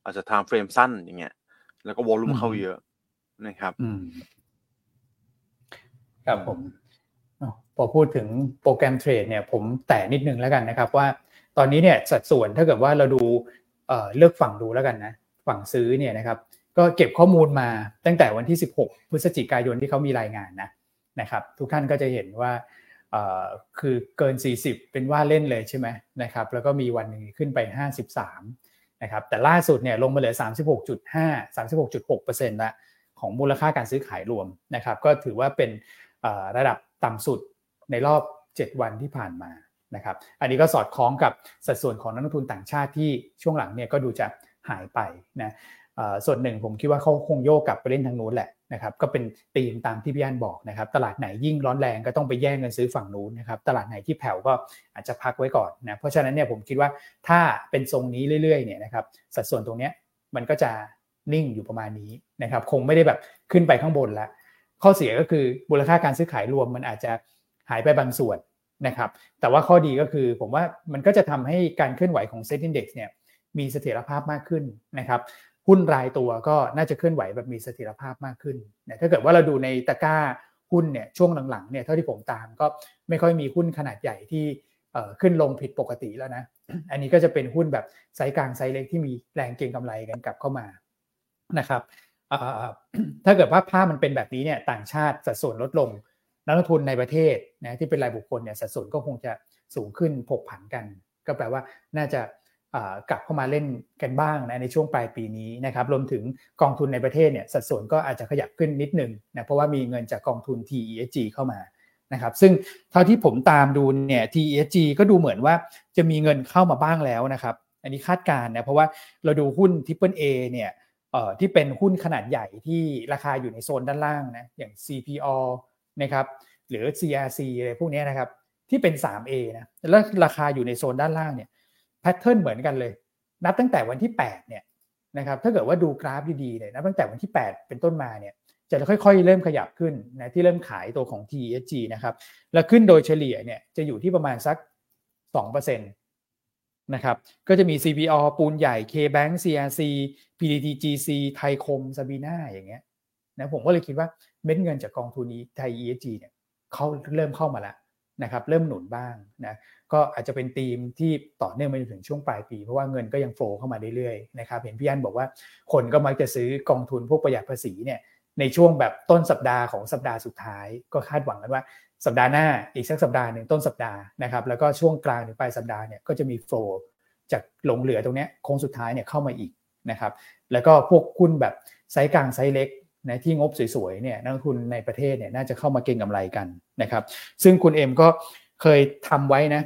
S3: อาจจะ time frame สั้นอย่างเงี้ย แล้วก็วอลุ่ม
S1: อืม
S3: เข้าเยอะนะครับ
S1: อืมครับผมอ๋อพอพูดถึงโปรแกรมเทรดเนี่ย ผมแตะนิดนึงแล้วกันนะครับ ว่าตอนนี้เนี่ยสัดส่วนถ้าเกิดว่าเราดูเอ่อเลือกฝั่งดูแล้วกันนะฝั่งซื้อเนี่ยนะครับ ก็เก็บข้อมูลมาตั้งแต่วันที่ 16 พฤศจิกายนที่เขามีรายงานนะนะครับ ทุกท่านก็จะเห็นว่าเอ่อคือเกิน 40 เป็นว่าเล่นเลยใช่ไหมนะครับ แล้วก็มีวันหนึ่งขึ้นไป 53 นะครับแต่ล่าสุดเนี่ยลงมาเหลือ 36.5 36.6%ละของมูลค่าการซื้อขายรวมนะครับก็ถือว่าเป็นระดับต่ำสุดในรอบ 7 วันที่ผ่านมานะครับอันนี้ก็สอดคล้องกับสัดส่วนของนักลงทุนต่างชาติที่ช่วงหลังเนี่ยก็ดูจะหายไปนะส่วนหนึ่งผมคิดว่าเขาคงโยกกลับไปเล่นทางนู้นแหละ นะครับก็เป็นธีมตามที่พี่อันบอกนะครับ ตลาดไหนยิ่งร้อนแรงก็ต้องไปแย่งเงินซื้อฝั่งนู้นนะครับ ตลาดไหนที่แผ่วก็อาจจะพักไว้ก่อนนะเพราะฉะนั้นเนี่ยผมคิดว่าถ้าเป็นทรงนี้เรื่อยๆเนี่ยนะครับสัดส่วนตรงเนี้ยมันก็จะนิ่งอยู่ประมาณนี้นะครับคงไม่ได้แบบขึ้นไปข้างบนล้วข้อเสียก็คือมูลค่าการซื้อขายรวมมันอาจจะหายไปบางส่วนนะครับแต่ว่าข้อดีก็คือผมว่ามันก็จะทำให้การเคลื่อนไหวของเซ็ตอินดี x เนี่ยมีเสถียรภาพมากขึ้นนะครับ หุ้นรายตัวก็น่าจะเคลื่อนไหวแบบมีเสถียรภาพมากขึ้นนะถ้าเกิดว่าเราดูในตะกร้าหุ้นเนี่ยช่วงหลังๆเนี่ยเท่าที่ผมตามก็ไม่ค่อยมีหุ้นขนาดใหญ่ที่ขึ้นลงผิดปกติแล้วนะ อันนี้ก็จะเป็นหุ้นแบบไซส์กลางไซส์เล็กที่มีแรงเก็งกำไรกันกลับเข้ามานะครับถ้าเกิดว่าภาพมันเป็นแบบนี้เนี่ยต่างชาติสัดส่วนลดลงนักลงทุนในประเทศนะที่เป็นรายบุคคลเนี่ยสัดส่วนก็คงจะสูงขึ้นผกผันกัน ก็แปลว่าน่าจะ กลับเข้ามาเล่นกันบ้างนะในช่วงปลายปีนี้นะครับรวมถึงกองทุนในประเทศเนี่ยสัดส่วนก็อาจจะขยับขึ้นนิดนึงนะเพราะว่ามีเงินจากกองทุน TESG เข้ามานะครับซึ่งเท่าที่ผมตามดูเนี่ย TESG ก็ดูเหมือนว่าจะมีเงินเข้ามาบ้างแล้วนะครับ อันนี้คาดการณ์นะเพราะว่าเราดูหุ้น Triple A เนี่ยที่เป็นหุ้นขนาดใหญ่ที่ราคาอยู่ในโซนด้านล่างนะอย่าง CPO นะครับหรือ CRC อะไรพวกนี้นะครับที่เป็น 3A นะแล้วราคาอยู่ในโซนด้านล่างเนี่ย แพทเทิร์นเหมือนกันเลย นับตั้งแต่วันที่8เนี่ยนะครับถ้าเกิดว่าดูกราฟดีๆเนี่ยนับตั้งแต่วันที่ 8 เป็นต้นมาเนี่ยจะค่อยๆ เริ่มขยับขึ้นนะที่เริ่มขายตัวของ TESG นะครับแล้วขึ้นโดยเฉลี่ยเนี่ยจะอยู่ที่ประมาณสัก2%นะครับก็จะมี CPO ปูนใหญ่ KBank CRC PTTGC ไทยคมซาบีนาอย่างเงี้ยนะผมก็เลยคิดว่าเม็ดเงินจากกองทุนนี้ไทย ESG เนี่ยเขาเริ่มเข้ามาแล้วนะครับเริ่มหนุนบ้างนะ ก็อาจจะเป็นธีมที่ต่อเนื่องไปจนถึงช่วงปลายปี เพราะว่าเงินก็ยังโฟล์เข้ามาเรื่อยๆนะครับเห็นพี่อันบอกว่าคนก็มักจะซื้อกองทุนพวกประหยัดภาษีเนี่ยในช่วงแบบต้นสัปดาห์ของสัปดาห์สุดท้าย ก็คาดหวังกันว่าสัปดาห์หน้าอีกสักสัปดาห์หนึ่งต้นสัปดาห์นะครับแล้วก็ช่วงกลางถึงปลายสัปดาห์เนี่ยก็จะมี flow จากหลงเหลือตรงนี้โค้งสุดท้ายเนี่ยเข้ามาอีกนะครับแล้วก็พวกหุ้นแบบไซส์กลางไซส์เล็กนะที่งบสวยๆเนี่ยนักลงทุนในประเทศเนี่ยน่าจะเข้ามาเก็งกำไรกันนะครับซึ่งคุณเอ็มก็เคยทำไว้นะ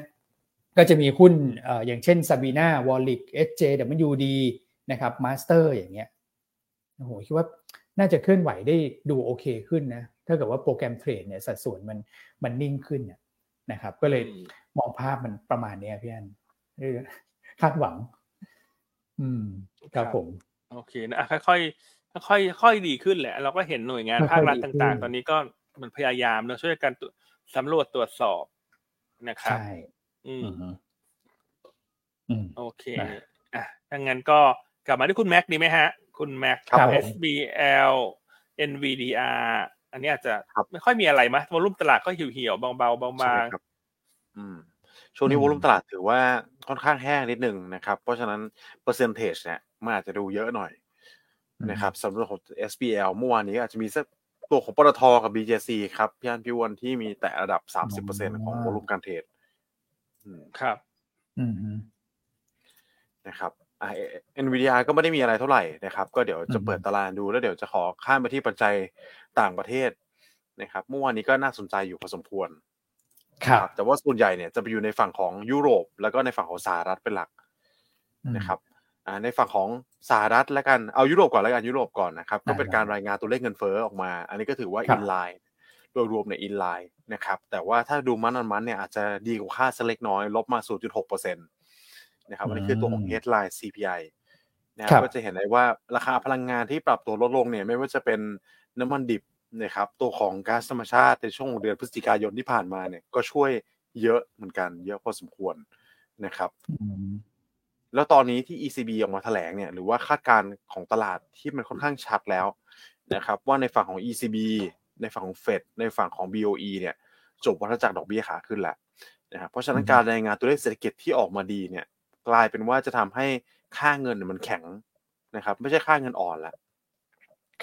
S1: ก็จะมีหุ้นเอ่ออย่างเช่น Sabina w a l l i c SJWD นะครับ Master อย่างเงี้ยโอ้โหคิดว่าน่าจะเคลื่อนไหวได้ดูโอเคขึ้นนะ ถ้าเกิดว่าโปรแกรมเทรดเนี่ยสัดส่วนมันมันนิ่งขึ้นเนี่ยนะครับ ก็เลย
S2: อืม
S1: มองภาพมันประมาณเนี้ยพี่อันเออคาดหวัง อืมครับผม
S2: โอเคนะอะค่อยๆค่อยๆค่อยดีขึ้นแหละ เราก็เห็นหน่วยงาน
S1: ค่อยๆ
S2: ภาครัฐ
S1: ดีขึ้น
S2: ต่าง ๆ ตอนนี้ก็มันพยายามเนอะช่วยกันตรวจสำรวจตรวจสอบนะครับ
S1: ใช่
S2: อืม
S1: อืมฮึอืม
S2: โอเค
S1: นะ
S2: อะถ้างั้นก็กลับมาที่คุณแม็กดีไหมฮะ คุณแม็ก
S3: ครับผม
S2: SBL NVDR อันนี้อาจจะ
S3: ครับ
S2: ไม่ค่อยมีอะไรมะวอลุ่มตลาดก็เหี่ยวๆเบาๆบา
S3: ใช่
S2: ง
S3: ครับอืมช่วงนี้
S1: อืม
S3: วอลุ่มตลาดถือว่าค่อนข้างแห้งนิดนึงนะครับ เพราะฉะนั้นเปอร์เซนเทจเนี่ยมันอาจจะดูเยอะหน่อยนะครับสำหรับของ SBL เมื่อวานนี้อาจจะมีสักตัวของปตทกับ BJC ครับพี่อันพี่อ้วันที่มีแต่ระดับ 30%ของวอลุ่มการเทรดอืม
S2: ๆ ครับ
S1: อืมฮึ
S3: นะครับอ่า NVDR ก็ไม่ได้มีอะไรเท่าไหร่นะครับ ก็เดี๋ยวจะ
S1: อืม
S3: เปิดตารางดูแล้วเดี๋ยวจะขอข้ามไปที่ปัจจัยต่างประเทศนะครับเมื่อวานนี้ก็น่าสนใจอยู่พอสมควร
S1: ครับ
S3: แต่ว่าส่วนใหญ่เนี่ยจะไปอยู่ในฝั่งของยุโรป แล้วก็ในฝั่งของสหรัฐเป็นหลักนะครับอ่าในฝั่งของสหรัฐแล้วกันเอายุโรปก่อนแล้วกันยุโรปก่อนนะครับ ก็เป็น
S1: ได้
S3: การรายงานตัวเลขเงินเฟ้อออกมา อันนี้ก็ถือว่า
S1: ครั
S3: อิ
S1: บ
S3: นไลน์ โดยรวมในอินไลน์นะครับแต่ว่าถ้าดูมันอันมันเนี่ยอาจจะดีกว่าคาดสักเล็กน้อย ลบมา 0.6%นนะครับอันนี้คือตัวของ
S1: อืม
S3: headline CPI นะค
S1: ครั
S3: รับบก็จะเห็นได้ว่าราคาพลังงานที่ปรับตัวลดลงเนี่ยไม่ว่าจะเป็นน้ำมันดิบนะครับตัวของก๊าซธรรมชาติในช่วงเดือนพฤศจิกายนที่ผ่านมาเนี่ยก็ช่วยเยอะเหมือนกัน เยอะพอสมควรนะครับ
S1: อืม
S3: แล้วตอนนี้ที่ ECB ออกมาแถลงเนี่ยหรือว่าคาดการณ์ของตลาดที่มันค่อนข้างชัดแล้วนะครับ ว่าในฝั่งของ ECB ในฝั่งของ Fed ในฝั่งของ BOE เนี่ยจบวัฏจักรดอกเบี้ยขาขึ้นแล้วนะครับเพราะฉะนั้นการรายงานตัวเลขเศรษฐกิจที่ออกมาดีเนี่ยกลายเป็นว่าจะทำให้ค่าเงินเนี่ยมันแข็งนะครับ ไม่ใช่ค่าเงินอ่อนละ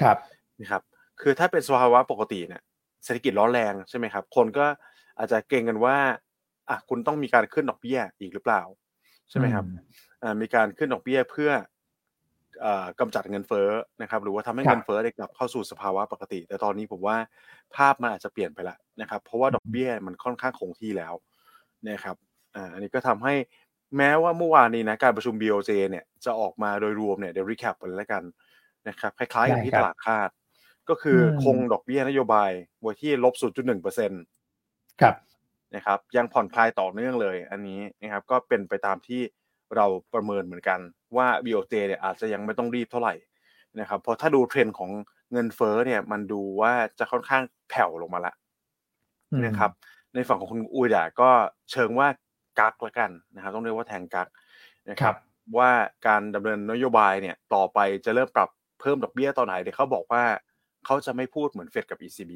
S1: ครับ
S3: นะครับคือถ้าเป็นสภาวะปกติเนี่ยเศรษฐกิจร้อนแรงใช่ไหมครับ คนก็อาจจะเกรงกันว่าอะคุณต้องมีการขึ้นดอกเบี้ยอีกหรือเปล่า ใช่ไหมครับอ่ามีการขึ้นดอกเบี้ยเพื่อเอ่อ กำจัดเงินเฟ้อนะครับ หรือว่าทำให้
S1: ครับ
S3: เงินเฟ้อได้กลับเข้าสู่สภาวะปกติ แต่ตอนนี้ผมว่าภาพมันอาจจะเปลี่ยนไปแล้วนะครับ เพราะว่าดอกเบี้ยมันค่อนข้างคงที่แล้วนะครับอ่าอันนี้ก็ทำให้แม้ว่าเมื่อวานนี้นะการประชุม BOJ เนี่ยจะออกมาโดยรวมเนี่ยเดี๋ยวรีแคปไปแล้วกันนะครับคล้ายๆกับที่
S1: ได้
S3: ต
S1: ครับ
S3: ลาดคาด ก็คืออ
S1: ม
S3: คงดอกเบี้ยนโยบายไว้ที่ลบ0.1เปอร์เซ็นต์
S1: ครับ
S3: นะครับ ยังผ่อนคลายต่อเนื่องเลย อันนี้นะครับก็เป็นไปตามที่ เราประเมินเหมือนกันว่า BOJ เนี่ยอาจจะยังไม่ต้องรีบเท่าไหร่นะครับเพราะถ้าดูเทรนด์ของเงินเฟ้อเนี่ยมันดูว่าจะค่อนข้างแผ่วลงมาละ
S1: อืม
S3: นะครับในฝั่งของคุณอุเอดะก็เชิงว่ากั๊กละกันนะครับต้องเรียกว่าแทงกักนะค
S1: ครั
S3: รับบว่าการดำเนินนโยบายเนี่ยต่อไปจะเริ่มปรับเพิ่มดอกเบี้ยตอนไหนเดี๋ยวเขาบอกว่าเขาจะไม่พูดเหมือนเฟดกับ ECB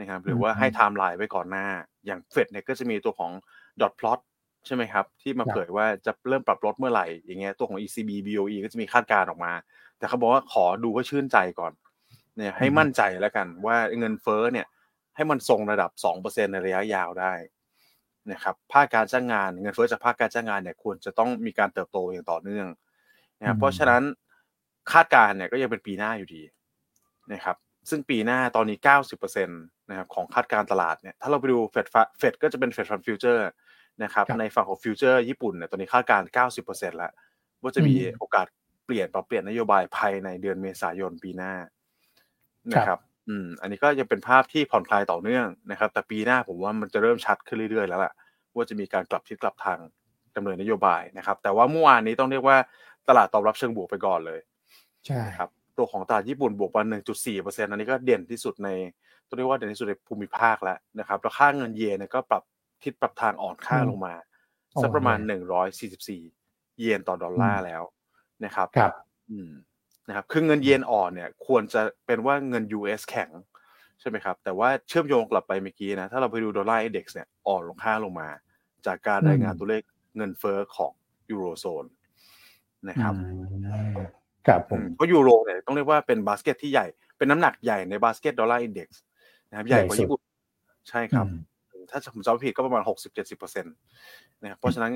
S3: นะครับหรือว่าให้ไทม์ไลน์ไว้ก่อนหน้า อย่างเฟดเนี่ยก็จะมีตัวของ dot plot ใช่ไหมครับ ที่มา
S1: ครับ
S3: เผยว่าจะเริ่มปรับลดเมื่อไหร่อย่างเงี้ยตัวของ ECB BOE ก็จะมีคาดการณ์ออกมา แต่เขาบอกว่าขอดูให้ชื่นใจก่อนเนี่ยให้มั่นใจแล้วกันว่าเงินเฟ้อเนี่ยให้มันทรงระดับ 2%ในระยะยาวได้นะครับภาคการจ้างงานเงินเฟ้อจากภาคการจ้างงานเนี่ยควรจะต้องมีการเติบโตอย่างต่อเนื่องนะครับ
S1: อืม
S3: เพราะฉะนั้นคาดการณ์เนี่ยก็ยังเป็นปีหน้าอยู่ดีนะครับซึ่งปีหน้าตอนนี้ 90%นะครับของคาดการณ์ตลาดเนี่ยถ้าเราไปดูเฟดเฟดก็จะเป็น Fed Fund Futures นะครับ
S1: ครับ
S3: ในฝั่งของฟิวเจอร์ญี่ปุ่นเนี่ยตอนนี้คาดการณ์90%แล้ว ว่าจะมี
S1: อืม
S3: โอกาสเปลี่ยนปรับเปลี่ยนนโยบายภายในเดือนเมษายนปีหน้านะครับ อืม อันนี้ก็ยังเป็นภาพที่ผ่อนคลายต่อเนื่องนะครับ แต่ปีหน้าผมว่ามันจะเริ่มชัดขึ้นเรื่อยๆแล้วล่ะ ว่าจะมีการกลับทิศกลับทางดำเนินนโยบายนะครับ แต่ว่าเมื่อวานนี้ต้องเรียกว่าตลาดตอบรับเชิงบวกไปก่อนเลย
S1: ใช่
S3: นะครับ ตัวของตลาดญี่ปุ่นบวกมา1.4เปอร์เซ็นต์อันนี้ก็เด่นที่สุดในต้องเรียกว่าเด่นที่สุดในภูมิภาคแล้วนะครับ แล้วค่าเงินเยนเนี่ยก็ปรับ ทิศปรับทางอ่อนค่าลงมาสักประมาณ144เยนต่อดอลลาร์แล้วนะครับ
S1: ครับ
S3: อืมนะครับคือเงินเยนอ่อนเนี่ย ควรจะเป็นว่าเงิน US แข็งใช่ไหมครับ แต่ว่าเชื่อมโยงกลับไปเมื่อกี้นะ ถ้าเราไปดูดอลลาร์อินเด็กซ์เนี่ยอ่อนลงค่าลงมา จากการรายงาน
S1: อืม
S3: ตัวเลขเงินเฟ้อของยูโรโซนนะครับ
S1: อืมครับผม
S3: เพราะยูโรเนี่ยต้องเรียกว่าเป็นบาสเกตที่ใหญ่เป็นน้ำหนักใหญ่ใน basket Dollar Index นะครับใหญ่กว่า
S1: ใหญ่สุด
S3: ญี่ปุ่นใช่ครับ
S1: อืม
S3: ถ้าผมจำไม่ผิดก็ประมาณหกสิบเจ็ดสิบเปอร์เซ็นต์นะครับเพราะฉะนั้น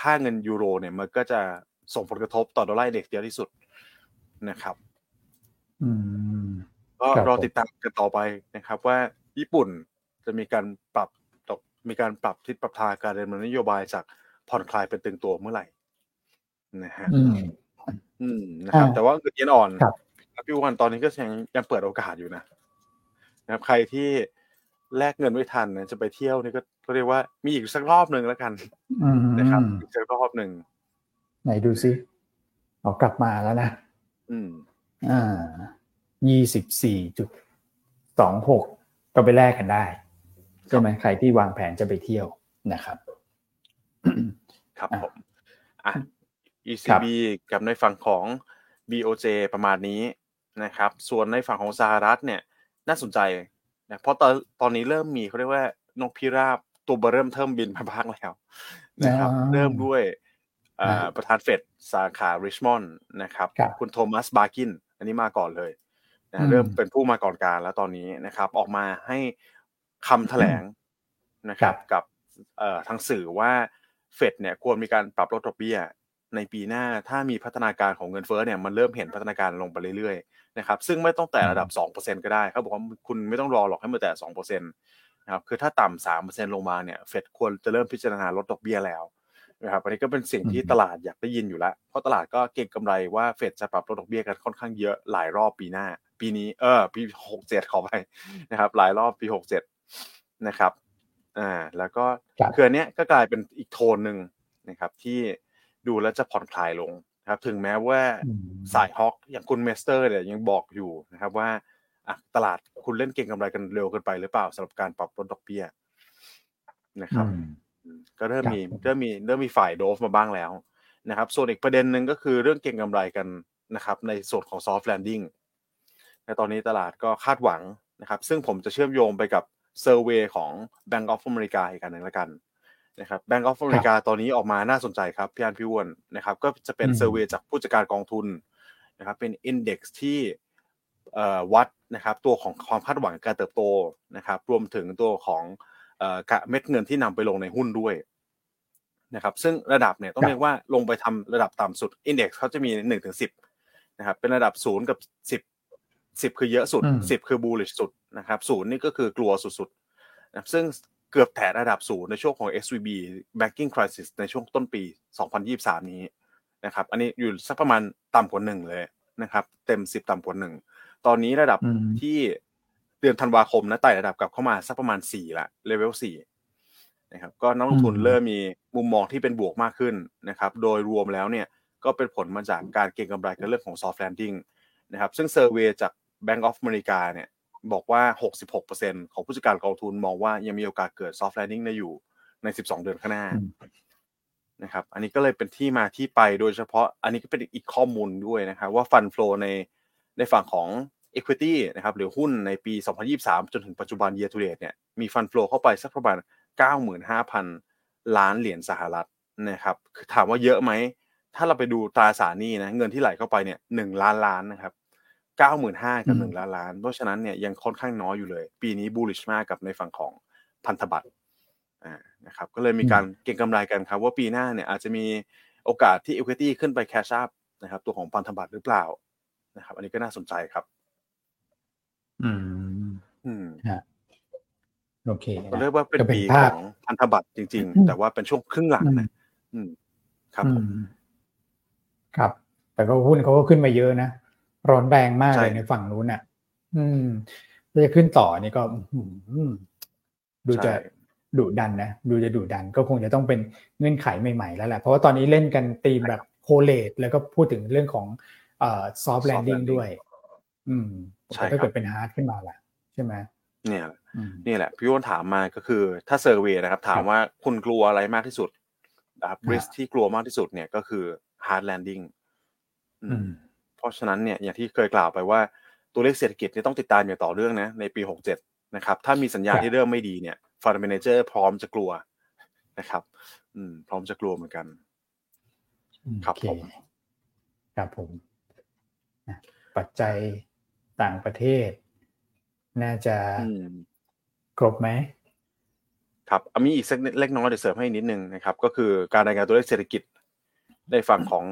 S3: ค่าเงินยูโรเนี่ยมันก็จะส่งผลกระทบต่อ Dollar Index เยอะที่สุดนะครับ
S1: อืม
S3: ก็
S1: ครับ
S3: รอ
S1: ผม
S3: ติดตามกันต่อไปนะครับ ว่าญี่ปุ่นจะมีการปรับดอกมีการปรับทิศปรับทางการดำเนินนโยบายจากผ่อนคลายเป็นตึงตัวเมื่อไหร่นะฮะ
S1: อืม
S3: อืมนะครับ
S1: อ่า
S3: แต่ว่าเงินเยนอ่อน
S1: ครับ
S3: พี่วันตอนนี้ก็ยังยังเปิดโอกาสอยู่นะนะครับ ใครที่ แลกเงินไม่ทันนะจะไปเที่ยวนี่ก็ก็เรียกว่ามีอีกสักรอบหนึ่งแล้วกัน
S1: อืม
S3: นะครับอีกสักรอบหนึ่ง
S1: ไหนดูซิเอากลับมาแล้วนะ
S3: อืม
S1: อ่ายี่สิบสี่จุดสองหกก็ไปแลกกันได้ใช่ไหมใครที่วางแผนจะไปเที่ยวนะครับ
S3: ครับ
S1: อะ
S3: ผมอะ ECB กับในฝั่งของ BOJ ประมาณนี้นะครับ ส่วนในฝั่งของสหรัฐเนี่ย น่าสนใจ นะเพราะตอนตอนนี้เริ่มมีเขาเรียกว่านกพิราบตัวเบอร์เริ่มเทิมบินมาบ้างแล้วนะครับ
S1: อ่า
S3: เริ่มด้วยอ่า
S1: อ่า
S3: ประธานเฟดสาขาริชมอนด์นะครับ
S1: ครับ
S3: คุณโทมัสบาร์กิน อันนี้มาก่อนเลย
S1: อื
S3: นะ
S1: ม
S3: เริ่มเป็นผู้มาก่อนการแล้วตอนนี้นะครับ ออกมาให้คำแถลงนะครับ กับเอ่อทางสื่อว่าเฟดเนี่ยควรมีการปรับลดดอกเบี้ย ในปีหน้าถ้ามีพัฒนาการของเงินเฟ้อเนี่ยมันเริ่มเห็นพัฒนาการลงไปเรื่อยๆนะครับซึ่งไม่ต้องแตะระดับ 2%ก็ได้เขาบอกว่าคุณไม่ต้องรอหรอกให้มันแตะ 2%นะครับคือถ้าต่ำ3%ลงมาเนี่ยเฟดควรจะเริ่มพิจารณาลดดอกเบี้ยแล้วนะครับอันนี้ก็เป็นสิ่งที่
S1: อืม
S3: ตลาดอยากได้ยินอยู่แล้ว เพราะตลาดก็เก็งกำไรว่าเฟดจะปรับลดดอกเบี้ยกันค่อนข้างเยอะหลายรอบปีหน้า ปีนี้เออปี67ขอไปนะครับ หลายรอบปี67นะครับอ่าแล้วก็
S1: ครับ
S3: คืออันเนี้ยก็กลายเป็นอีกโทนหนึ่งนะครับที่ ดูแล้วจะผ่อนคลายลงนะครับ ถึงแม้ว่าสาย hawk อย่างคุณเมสเตอร์เนี่ยยังบอกอยู่นะครับว่าตลาดคุณเล่นเก็งกำไรกันเร็วเกินไปหรือเปล่าสำหรับการปรับลดดอกเบี้ยนะครับ ก็เริ่มมีเริ่มมีเริ่มมีฝ่าย dove มาบ้างแล้วนะครับ ส่วนอีกประเด็นหนึ่งก็คือเรื่องเก็งกำไรกันนะครับ ในส่วนของ soft landing ในตอนนี้ตลาดก็คาดหวังนะครับ ซึ่งผมจะเชื่อมโยงไปกับ survey ของ Bank of America อีกอันหนึ่งละกัน นะครับ Bank of America ตอนนี้ออกมาน่าสนใจครับพี่อันพี่วอนนะครับก็จะเป็น survey จากผู้จัดการกองทุนนะครับเป็น index ที่วัดนะครับตัวของความคาดหวังการเติบโตนะครับรวมถึงตัวของเม็ดเงินที่นำไปลงในหุ้นด้วยนะครับซึ่งระดับเนี่ยต้องเรียกว่าลงไปทำระดับต่ำสุดอินเด็กซ์เขาจะมีหนึ่งถึงสิบนะครับเป็นระดับศูนย์กับสิบสิบคือเยอะสุดสิบคือบูลลิชสุดนะครับศูนย์นี่ก็คือกลัวสุดๆนะซึ่ง เกือบแตะระดับศูนย์ในช่วงของ SVB banking crisis ในช่วงต้นปี 2023 นี้นะครับ อันนี้อยู่สักประมาณต่ำกว่าหนึ่งเลยนะครับ เต็มสิบต่ำกว่าหนึ่งตอนนี้ระดับที่เดือนธันวาคมนะไต่ระดับกลับเข้ามาสักประมาณสี่ละเลเวลสี่นะครับก็นักลงทุนเริ่มมีมุมมองที่เป็นบวกมากขึ้นนะครับ โดยรวมแล้วเนี่ยก็เป็นผลมาจากการเก็งกำไรกันเรื่องของ soft landing นะครับ ซึ่ง survey จาก Bank of America เนี่ย บอกว่า 66%ของผู้จัดการกองทุนมองว่ายังมีโอกาสเกิด soft landing ได้อยู่ใน 12 เดือนข้างหน้านะครับ อันนี้ก็เลยเป็นที่มาที่ไปโดยเฉพาะ อันนี้ก็เป็นอีกข้อมูลด้วยนะครับ ว่าฟันฟลอในในฝั่งของ equity นะครับหรือหุ้นในปี 2023 จนถึงปัจจุบัน year to date เนี่ยมีฟันฟลอเข้าไปสักประมาณ 95,000 ล้านเหรียญสหรัฐนะครับคือถามว่าเยอะไหม ถ้าเราไปดูตราสารนี้นะเงินที่ไหลเข้าไปเนี่ยหนึ่งล้านล้านนะครับ เก้าหมื่นห้ากับหนึ่งล้านล้าน เพราะฉะนั้นเนี่ยยังค่อนข้างน้อยอยู่เลย ปีนี้บูลลิชมากกับในฝั่งของพันธบัตรอ่านะครับก็เลยมีการเก็งกำไรกันครับ ว่าปีหน้าเนี่ยอาจจะมีโอกาสที่ equity ขึ้นไปแคชอัพนะครับ ตัวของพันธบัตรหรือเปล่านะครับ อันนี้ก็น่าสนใจครับ
S1: อืม
S3: อืม
S1: โอเค
S3: เรียกว่าเป็นปีของพันธบัตรจริง ๆ แต่ว่าเป็นช่วงครึ่งหลังนะอืม ครับ
S1: ครับ แต่ก็หุ้นเขาก็ขึ้นมาเยอะนะ ร้อนแรงมากเลยในฝั่งนู้นอะ อืมจะขึ้นต่อนี่ก็ดูจะดุดันนะดูจะดุดัน ก็คงจะต้องเป็นเงื่อนไขใหม่ๆแล้วแหละ เพราะว่าตอนนี้เล่นกันตีมแบบ cut rate แล้วก็พูดถึงเรื่องของเอ่อ soft landing ด้วย อืมถ้าเกิดเป็น hard ขึ้นมาล่ะ ใช่ไหม
S3: เนี่ยนี่แหละพี่วอนถามมาก็คือ ถ้า survey นะครับ ถามว่าคุณกลัวอะไรมากที่สุดนะครับ risk ที่กลัวมากที่สุดเนี่ยก็คือ hard landing เพราะฉะนั้นเนี่ยอย่างที่เคยกล่าวไปว่าตัวเลขเศรษฐกิจเนี่ยต้องติดตามอย่างต่อเนื่องนะในปีหกเจ็ดนะครับ ถ้ามีสัญญาณที่เริ่มไม่ดีเนี่ยฟันเมนเจอร์พร้อมจะกลัวนะครับ อืม พร้อมจะกลัวเหมือนกัน ครับผม
S1: ครับผมปัจจัยต่างประเทศ น่าจะครบไหม
S3: ครับมีอีกสักเล็กน้อยเดี๋ยวเสริมให้นิดนึงนะครับ ก็คือการรายงานตัวเลขเศรษฐกิจในฝั่งของ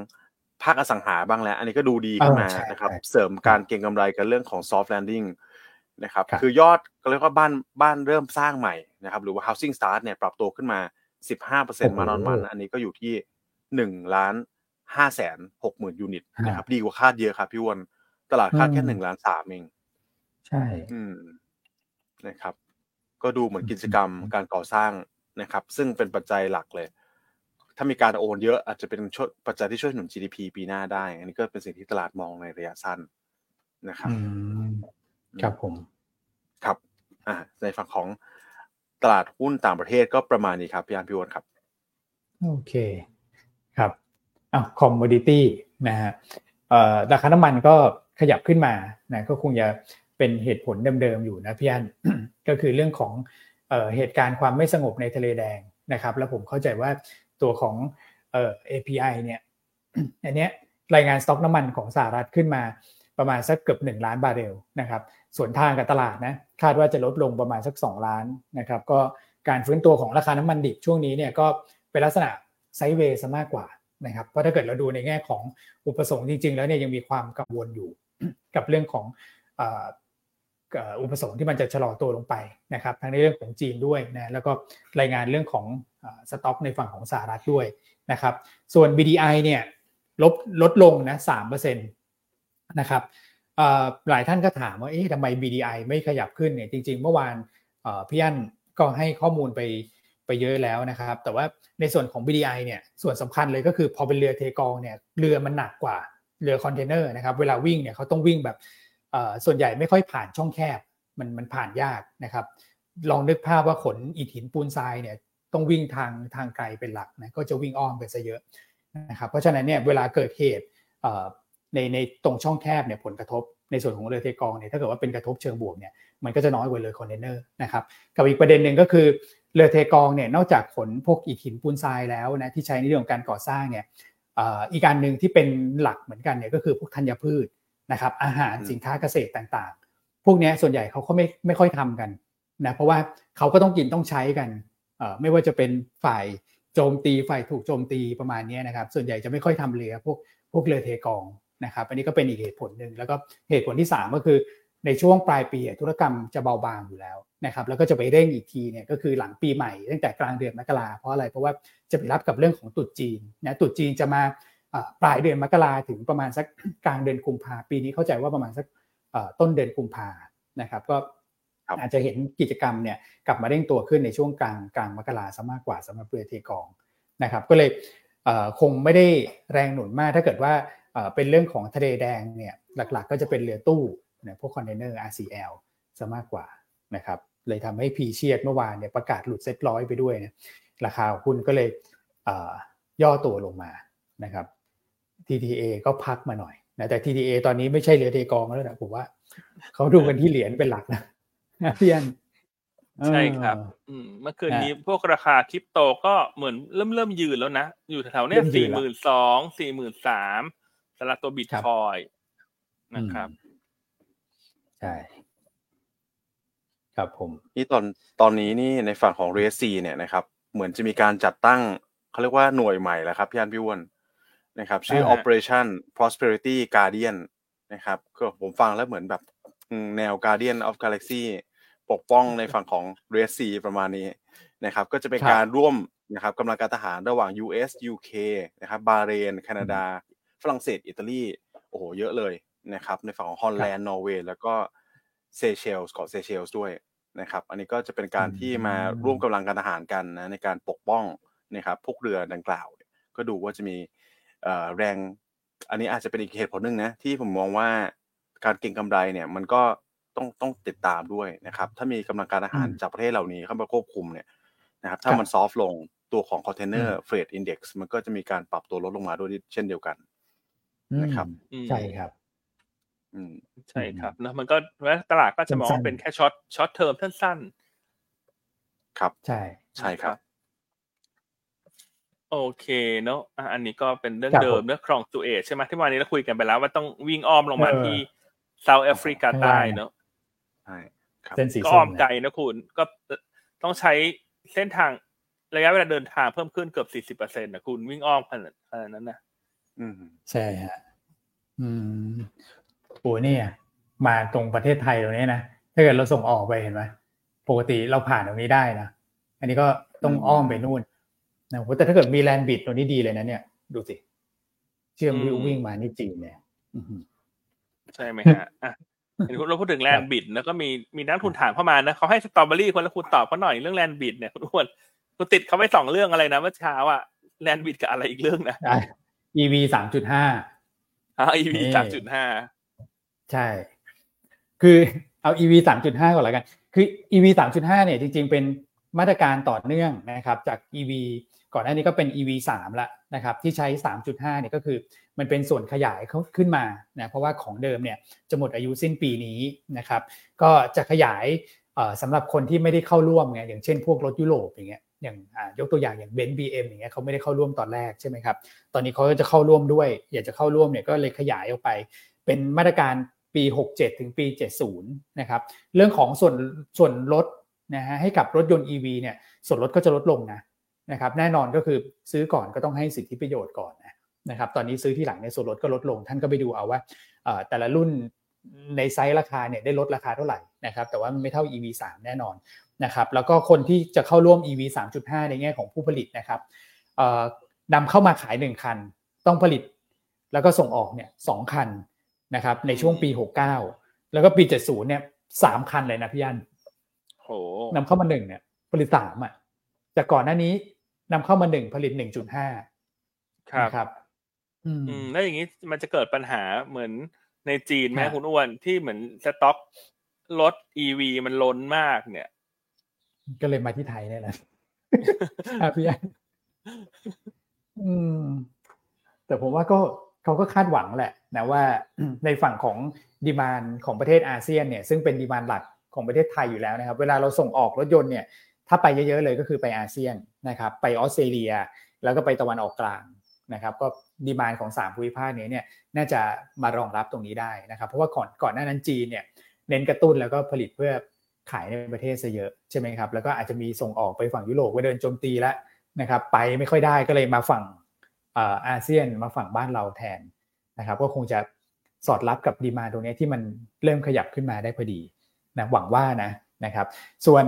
S3: ภาคอสังหาบ้างแล้ว อันนี้ก็ดูดีขึ้นมานะครับ เสริมการเก็งกำไรกันเรื่องของ soft landing นะครับคือยอดก็เรียกว่าบ้านบ้านเริ่มสร้างใหม่นะครับ หรือว่า housing start เนี่ยปรับตัวขึ้นมา 15%มานอนมัน อันนี้ก็อยู่ที่หนึ่งล้านห้าแสนหกหมื่นยูนิตนะครับดีกว่าคาดเยอะครับพี่วอนตลาดคาดแค่หนึ่งล้านสามเอง
S1: ใช่
S3: อืมนะครับ ก็ดูเหมือนกิจกรรมการก่อสร้างนะครับ ซึ่งเป็นปัจจัยหลักเลย ถ้ามีการโอนเยอะอาจจะเป็นปัจจัยที่ช่วยหนุน GDP ปีหน้าได้ อันนี้ก็เป็นสิ่งที่ตลาดมองในระยะสั้นนะครับ
S1: ครับผม
S3: ครับ อ่า ในฝั่งของตลาดหุ้นต่างประเทศก็ประมาณนี้ครับพี่อันพี่วอนครับ
S1: โอเค ครับอะคอมมดิตี้นะฮะเอ่อราคาน้ำมันก็ขยับขึ้นมานะก็คงจะเป็นเหตุผลเดิมๆอยู่นะพี่อันก็คือเรื่องของเอ่อเหตุการณ์ความไม่สงบในทะเลแดงนะครับ แล้วผมเข้าใจว่า ตัวของเอ่อ API เนี่ยอันนี้รายงานสต็อกน้ำมันของสหรัฐขึ้นมาประมาณสักเกือบ 1 ล้านบาร์เรลนะครับส่วนทางกับตลาดนะคาดว่าจะลดลงประมาณสัก 2 ล้านนะครับก็การฟื้นตัวของราคาน้ำมันดิบช่วงนี้เนี่ยก็เป็นลักษณะไซด์เวย์ซะมากกว่านะครับเพราะถ้าเกิดเราดูในแง่ของอุปสงค์จริง ๆ แล้วเนี่ยยังมีความกังวลอยู่กับเรื่องของ อุปสงค์ที่มันจะชะลอตัวลงไปนะครับทั้งในเรื่องของจีนด้วยนะแล้วก็รายงานเรื่องของสต็อกในฝั่งของสหรัฐด้วยนะครับส่วน BDI เนี่ยลดลดลงนะสามเปอร์เซ็นตนะครับหลายท่านก็ถามว่าเอ๊ะทำไม BDI ไม่ขยับขึ้นเนี่ยจริง ๆ เมื่อวานพี่อั้นก็ให้ข้อมูลไปไปเยอะแล้วนะครับ แต่ว่าในส่วนของ BDI เนี่ยส่วนสำคัญเลยก็คือพอเป็นเรือเทกองเนี่ยเรือมันหนักกว่าเรือคอนเทนเนอร์นะครับเวลาวิ่งเนี่ยเขาต้องวิ่งแบบ ส่วนใหญ่ไม่ค่อยผ่านช่องแคบมันมันผ่านยากนะครับ ลองนึกภาพว่าขนอิฐหินปูนทรายเนี่ยต้องวิ่งทางทางไกลเป็นหลักนะก็จะวิ่งอ้อมไปซะเยอะนะครับเพราะฉะนั้นเนี่ยเวลาเกิดเหตุในในตรงช่องแคบเนี่ยผลกระทบในส่วนของเรือเทกองเนี่ยถ้าเกิดว่าเป็นกระทบเชิงบวกเนี่ยมันก็จะน้อยกว่าเรือคอนเทนเนอร์นะครับกับอีกประเด็นหนึ่งก็คือเรือเทกองเนี่ยนอกจากขนพวกอิฐหินปูนทรายแล้วนะที่ใช้ในเรื่องของการก่อสร้างเนี่ยอีกการหนึ่งที่เป็นหลักเหมือนกันเนี่ยก็คือพวกธัญพืช นะครับอาหารสินค้าเกษตรต่างๆ พวกนี้ส่วนใหญ่เขาก็ไม่ไม่ค่อยทำกันนะเพราะว่าเขาก็ต้องกินต้องใช้กันไม่ว่าจะเป็นฝ่ายโจมตีฝ่ายถูกโจมตีประมาณนี้นะครับ ส่วนใหญ่จะไม่ค่อยทำเรือพวกพวกเรือเทกองนะครับอันนี้ก็เป็นอีกเหตุผลหนึ่งแล้วก็เหตุผลที่ 3 ก็คือในช่วงปลายปีธุรกรรมจะเบาบางอยู่แล้วนะครับแล้วก็จะไปเร่งอีกทีเนี่ยก็คือหลังปีใหม่ตั้งแต่กลางเดือนมกราเพราะอะไรเพราะว่าจะไปรับกับเรื่องของตรุษจีนนะตรุษจีนจะมา ปลายเดือนมกราถึงประมาณสักกลางเดือนกุมภาปีนี้เข้าใจว่าประมาณสักต้นเดือนกุมภานะครับ ก็อาจจะเห็นกิจกรรมเนี่ยกลับมาเร่งตัวขึ้นในช่วงกลางกลางมกราซะมากกว่าสำหรับเรือเทกองนะครับ ก็เลยคงไม่ได้แรงหนุนมากถ้าเกิดว่าเป็นเรื่องของทะเลแดงเนี่ยหลักๆ ก็จะเป็นเรือตู้เนี่ยพวกคอนเทนเนอร์ RCL ซะมากกว่านะครับเลยทำให้พีเชียดเมื่อวานเนี่ยประกาศหลุดเซ็ตร้อยไปด้วยเนี่ยราคาหุ้นก็เลยย่อตัวลงมานะครับ TTA ก็พักมาหน่อยนะแต่ TTA ตอนนี้ไม่ใช่เหลือเทกองแล้วนะผมว่าเขาดูกันที่เหรียญเป็นหลักนะพี่อัน
S2: ใช่ครับอืมเมื่อคืนนี้พวกราคาคริปโตก็เหมือนเริ่มเริ่มยืนแล้วนะ อยู่แถวๆเนี้ยสี่หมื่นสองสี่หมื่นสามสำหรับตัวบิตคอยนะครับ
S1: ใช่ ครับผม
S3: นี่ตอนตอนนี้นี่ในฝั่งของเรซีเนี่ยนะครับ เหมือนจะมีการจัดตั้งเขาเรียกว่าหน่วยใหม่แล้วครับพี่อันพี่วอน นะครับ ชื่อ Operation Prosperity Guardian นะครับคือผมฟังแล้วเหมือนแบบแนว Guardian of Galaxy ปกป้องในฝั่งของเรซีประมาณนี้นะครับ ก็จะเป็นการร่วมนะครับกำลังการทหารระหว่าง US UK นะครับบาห์เรนแคนาดา ฝรั่งเศส อิตาลีโอ้โหเยอะเลยนะครับ ในฝั่งของฮอลแลนด์นอร์เวย์แล้วก็เซเชลส์เกาะเซเชลส์ด้วยนะครับ อันนี้ก็จะเป็นการที่มาร่วมกำลังการทหารกันนะในการปกป้องนะครับพวกเรือดังกล่าว ก็ดูว่าจะมี แรงอันนี้อาจจะเป็นอีกเหตุผลหนึ่งนะที่ผมมองว่าการเก็งกำไรเนี่ยมันก็ต้องต้องติดตามด้วยนะครับ ถ้ามีกำลังการทหารจากประเทศเหล่านี้เข้ามาควบคุมเนี่ยนะครับ ถ้ามัน soft ลงตัวของ container freight index มันก็จะมีการปรับตัวลดลงมาด้วยเช่นเดียวกันนะครับ
S1: ใช่ครับ
S2: อืมใช่ครับนะมันก็ตลาดก็จะมองเป็นแค่ short short term สั้น
S3: ๆ ครับ
S1: ใช่
S3: ใช่ครับ
S2: โอเคเนาะอันนี้ก็เป็นเรื่องเดิมเรื่องคลองสุเอซใช่ไหมที่วันนี้เราคุยกันไปแล้วว่าต้องวิ่งอ้อมลงมาที่ South แอฟริกาใต้เนาะ
S3: ใช่
S2: ครับก็อ้อมไกลนะคุณก็ต้องใช้เส้นทางระยะเวลาเดินทางเพิ่มขึ้นเกือบสี่สิบเปอร์เซ็นต์นะคุณวิ่งอ้อมขนาดขนาดนั้นนะ
S3: อืม
S1: ใช่ฮะอืมโอ้เนี่ย มาตรงประเทศไทยตรงนี้นะถ้าเกิดเราส่งออกไปเห็นไหมปกติเราผ่านตรงนี้ได้นะอันนี้ก็ต้องอ้อมไปนู่น นะแต่ถ้าเกิดมีแลนบิดตัวนี้ดีเลยนะเนี่ย ดูสิ เชื่อมวิววิ่งมานี่จีนเนี่ย
S2: ใช่ไหมฮะอะเห็นเราพูดถึงแลนบิดแล้วก็มีมีนักทุนถามเข้ามานะเขาให้สตรอเบอรี่คนละคุณตอบเขาหน่อยเรื่องแลนบิดเนี่ยคุณอ้วนคุณติดเขาไปสองเรื่องอะไรนะเมื่อเช้าอะแลนบิดกับอะไรอีกเรื่องนะ
S1: EV สามจุดห้า
S2: อ๋อ EV สามจุดห้า
S1: ใช่ คือเอา EV สามจุดห้าก่อนละกัน คือ EV สามจุดห้าเนี่ยจริง ๆ เป็น มาตรการต่อเนื่องนะครับจาก EV ก่อนหน้านี้ก็เป็น EV 3แล้วนะครับที่ใช้ 3.5เนี่ยก็คือมันเป็นส่วนขยายเขาขึ้นมานะเพราะว่าของเดิมเนี่ยจะหมดอายุสิ้นปีนี้นะครับก็จะขยายสำหรับคนที่ไม่ได้เข้าร่วมไงอย่างเช่นพวกรถยุโรปอย่างเงี้ยอย่างยกตัวอย่างอย่างเบนซ์บีเอ็มอย่างเงี้ยเขาไม่ได้เข้าร่วมตอนแรกใช่ไหมครับตอนนี้เขาจะเข้าร่วมด้วย อยากจะเข้าร่วมเนี่ยก็เลยขยายออกไป เป็นมาตรการปี 67 ถึงปี 70 นะครับ เรื่องของส่วนส่วนลด นะฮะให้กับรถยนต์ EV เนี่ยส่วนลดก็จะลดลงนะนะครับแน่นอนก็คือซื้อก่อนก็ต้องให้สิทธิประโยชน์ก่อนนะครับตอนนี้ซื้อที่หลังในส่วนลดก็ลดลง ท่านก็ไปดูเอาว่าแต่ละรุ่นในไซส์ราคาเนี่ยได้ลดราคาเท่าไหร่นะครับแต่ว่ามันไม่เท่า EV 3 แน่นอนนะครับแล้วก็คนที่จะเข้าร่วม EV 3.5 ในแง่ของผู้ผลิตนะครับนำเข้ามาขาย 1 คัน ต้องผลิตแล้วก็ส่งออกเนี่ยสคันนะครับในช่วงปี 69 แล้วก็ปี 70เนี่ยสามคันเลยนะพี่ยัน นำเข้ามาหนึ่งเนี่ย ผลิตสามอะจากก่อนหน้านี้นำเข้ามาหนึ่งผลิตหนึ่งจุดห้าครับ
S2: อืมแล้วอย่างนี้มันจะเกิดปัญหาเหมือนในจีนไหมคุณอ้วนที่เหมือนสต็อกรถอีวีมันล้นมากเนี่ย
S1: ก็เลยมาที่ไทยนี่แหละพี่อืม แต่ผมว่าก็เขาก็คาดหวังแหละ นะว่าในฝั่งของดีมานของประเทศอาเซียนเนี่ย ซึ่งเป็นดีมานหลัก ของประเทศไทยอยู่แล้วนะครับ เวลาเราส่งออกรถยนต์เนี่ยถ้าไปเยอะๆเลยก็คือไปอาเซียนนะครับไปออสเตรเลีย แล้วก็ไปตะวันออกกลางนะครับก็ดีมานของ3ภูมิภาคนี้เนี่ยน่าจะมารองรับตรงนี้ได้นะครับ เพราะว่าก่อนก่อนหน้านั้นจีนเนี่ยเน้นกระตุ้นแล้วก็ผลิตเพื่อขายในประเทศซะเยอะใช่ไหมครับแล้วก็อาจจะมีส่งออกไปฝั่งยุโรปไปเดินโจมตีแล้วนะครับไปไม่ค่อยได้ก็เลยมาฝั่งอาเซียนมาฝั่งบ้านเราแทนนะครับก็คงจะสอดรับกับ demand ตรงนี้ที่มันเริ่มขยับขึ้นมาได้พอดี นะหวังว่านะนะครับส่วน